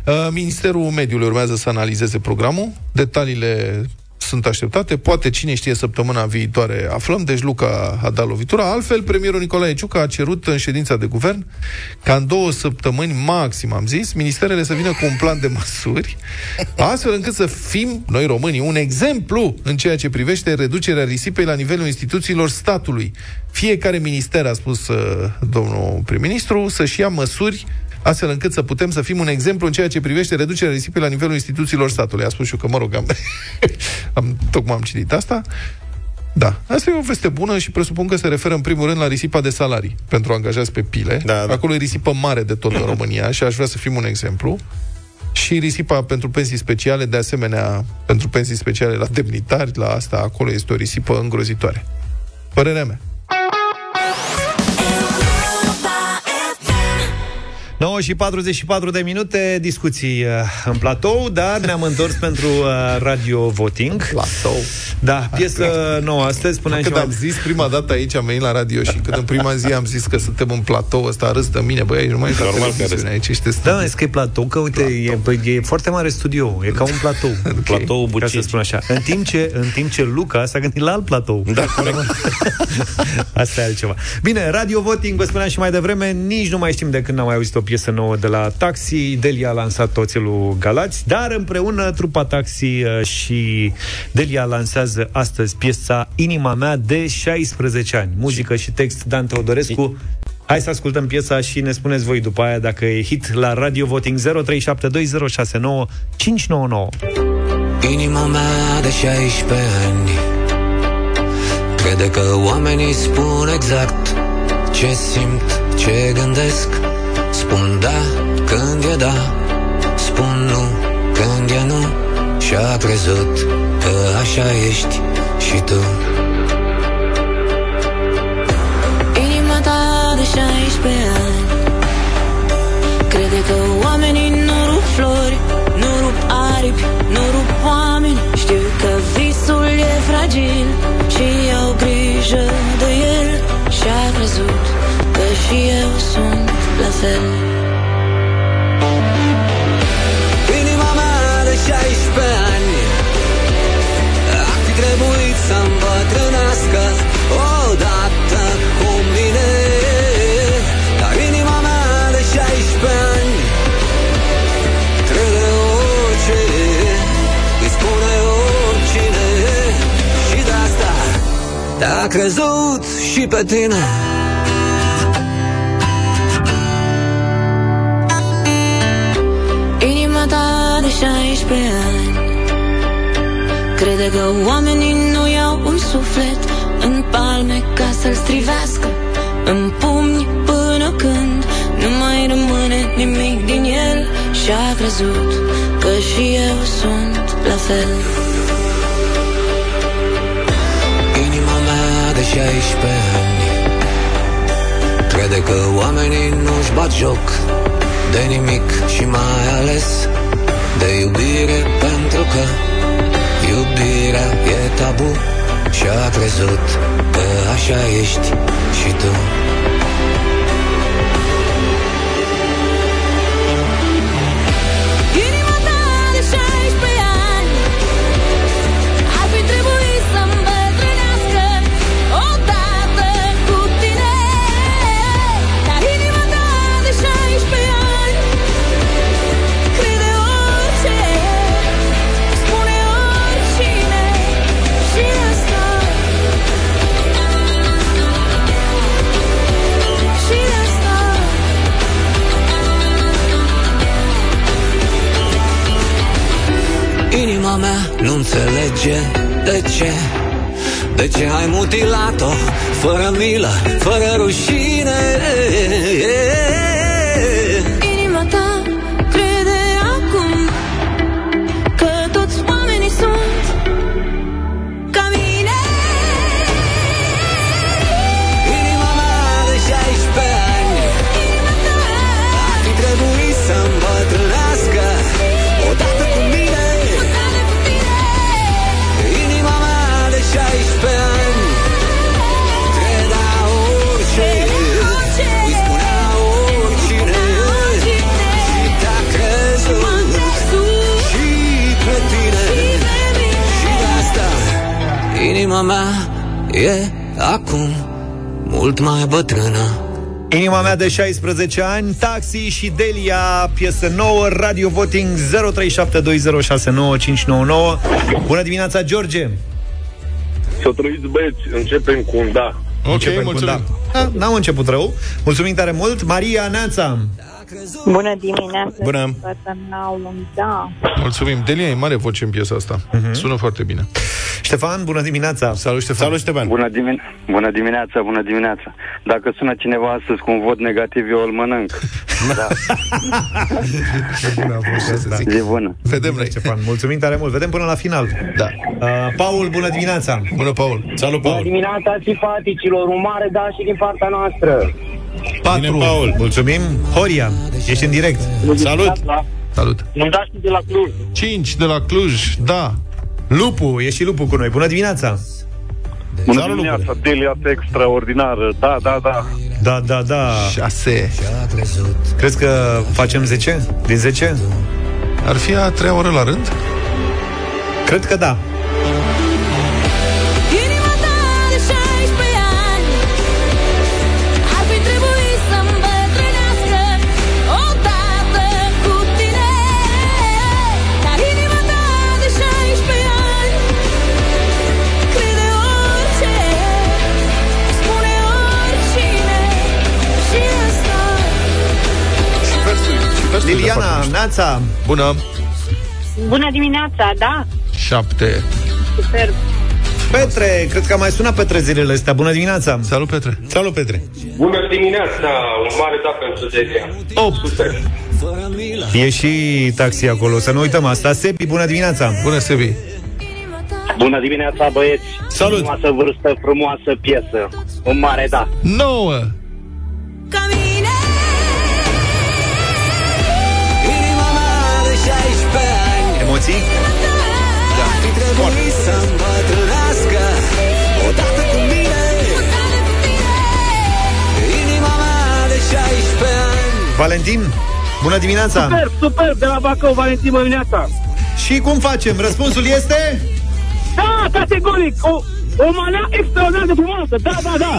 Uh, Ministerul Mediului urmează să analizeze programul. Detaliile sunt așteptate. Poate, cine știe, săptămâna viitoare aflăm. Deci Luca a dat lovitura. Altfel, premierul Nicolae Ciucă a cerut în ședința de guvern ca în două săptămâni maxim, am zis, ministerele să vină cu un plan de măsuri, astfel încât să fim, noi românii, un exemplu în ceea ce privește reducerea risipei la nivelul instituțiilor statului. Fiecare minister, a spus uh, domnul prim-ministru, să-și ia măsuri astfel încât să putem să fim un exemplu în ceea ce privește reducerea risipei la nivelul instituțiilor statului. A spus și eu că, mă rog, am, [laughs] am, tocmai am citit asta. Da, asta e o veste bună și presupun că se referă în primul rând la risipa de salarii pentru angajați pe pile. Da, da. Acolo e risipă mare de tot în [clears throat] România și aș vrea să fim un exemplu. Și risipa pentru pensii speciale, de asemenea, pentru pensii speciale la demnitari, la asta, acolo este o risipă îngrozitoare. Părerea mea. 9 și 44 de minute, discuții uh, în platou, dar ne-am întors pentru uh, radio voting. Platou. Da, piesă nouă astăzi, spuneam Când și am zis prima dată aici, am venit la radio și când în prima zi am zis că suntem în platou, ăsta râs de mine, băi, aici nu mai e Normal că râs. aici ești Da, e că e platou, că uite, e, bă, e foarte mare studio, e ca un platou. [laughs] Platou Ca să Bucegi. spun așa. În timp ce, în timp ce Luca s-a gândit la alt platou. Da, corect. [laughs] Asta e altceva. Bine, Radio Voting, vă spuneam și mai devreme, nici nu mai știm de când n-am mai auzit o piesă nouă de la Taxi. Delia a lansat Oțelul Galați, dar împreună trupa Taxi uh, și Delia lansează astăzi piesa Inima mea de 16 ani. Muzică și text Dan Teodorescu. Hai să ascultăm piesa și ne spuneți voi după aia dacă e hit la Radio Voting 0372069599. Inima mea de 16 ani Crede că oamenii spun exact Ce simt, ce gândesc Spun da când e da Spun nu când e nu. Și-a crezut că așa ești și tu sunt la fel Inima mea de 16 ani. Ar fi trebuit să îmbătrânească Odată cu mine. Dar inima mea de 16 ani. Crede orice Îi spune oricine. Și de asta Te-a crezut și pe tine 15 ani. Crede că oamenii nu iau un suflet În palme ca să-l strivească În pumni până când Nu mai rămâne nimic din el. Și a crezut că și eu sunt la fel. Inima mea de 16 ani. Crede că oamenii nu-și bat joc de nimic și mai ales de iubire pentru că Iubirea e tabu Și-a crezut că așa ești și tu mea. Nu înțelege de ce. De ce ai mutilat-o Fără milă, fără rușine e acum mult mai bătrână Inima mea de 16 ani, Taxi și Delia, piesă nouă, Radio Voting 0372069599. Bună dimineața, George! Să trăiți băieți, începem cu un da. Începem cu da. da. N-am început rău. Mulțumim tare mult. Maria Neața. Bună dimineața! Bună. Toată un da. Mulțumim. Delia e mare voce în piesa asta. Uh-huh. Sună foarte bine. Ștefan, bună dimineața! Salut, Ștefan! Salut, Ștefan! Bună, dimin- bună dimineața, bună dimineața! Dacă sună cineva astăzi cu un vot negativ, eu îl mănânc. [laughs] Da. E bună. Vedem noi. Ștefan, mulțumim tare mult. Vedem până la final. Da. Uh, Paul, bună dimineața! Bună, Paul! Salut, Bună Paul! dimineața, simpaticilor, un mare da și din partea noastră. 4. Bine, Paul. Mulțumim. Horia, ești în direct. Salut! Salut! Nu-mi dați de la Cluj. 5 de la Cluj, da. Lupu, e și Lupu cu noi. Bună dimineața! Bună Salut, dimineața, Delia extraordinară. Da, da, da. Da, da, da. 6. Crezi că facem 10 din 10? Ar fi a treia oră la rând? Cred că da. Liliana, Neața. Bună! Bună dimineața, da? 7. Super. Petre, cred că a mai sunat Petre zilele astea. Bună dimineața! Salut, Petre! Salut, Petre! Bună dimineața, un mare da pentru Delia. 8. Super. E și taxi acolo, să nu uităm asta. Sebi, bună dimineața! Bună, Sebi! Bună dimineața, băieți. Salut. Frumoasă vârstă, frumoasă piesă. Un mare da. 9. Emoții? Da. Fi trebuit să-mi bătrânească Odată cu mine Inima mea de 16 ani Valentin, bună dimineața! Super, super, de la Bacău, Valentin, bună dimineața. Și cum facem? Răspunsul este... Da, categoric, o, o manea extraordinar de frumoasă. Da, da, da. [laughs]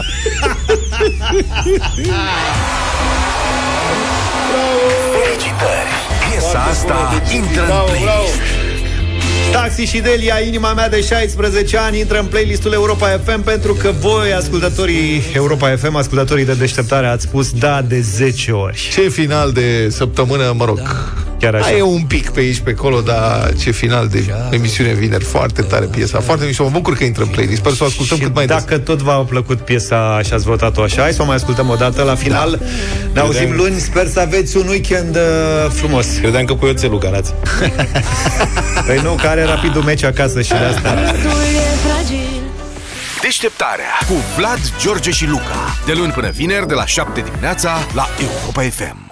Felicitări! Piesa asta intră în playlist. Taxi și Delia, inima mea de 16 ani intră în playlistul Europa FM pentru că voi, ascultătorii Europa FM, ascultătorii de deșteptare, ați spus da de 10 ori. Ce final de săptămână, mă rog. Chiar așa. Da, e un pic pe aici, pe acolo, dar ce final de emisiune vineri. Foarte tare piesa, foarte mișto. Mă bucur că intră în playlist. Sper să o ascultăm Și cât mai des. dacă tot v-a plăcut piesa și ați votat-o așa, hai să o mai ascultăm o dată la final. Da. Ne auzim Credeam- luni, sper să aveți un weekend uh, frumos. Credeam că pui oțelul garați. [laughs] Păi nu, care rapidul meci acasă și de asta. Deșteptarea cu Vlad, George și Luca. De luni până vineri, de la 7 dimineața, la Europa FM.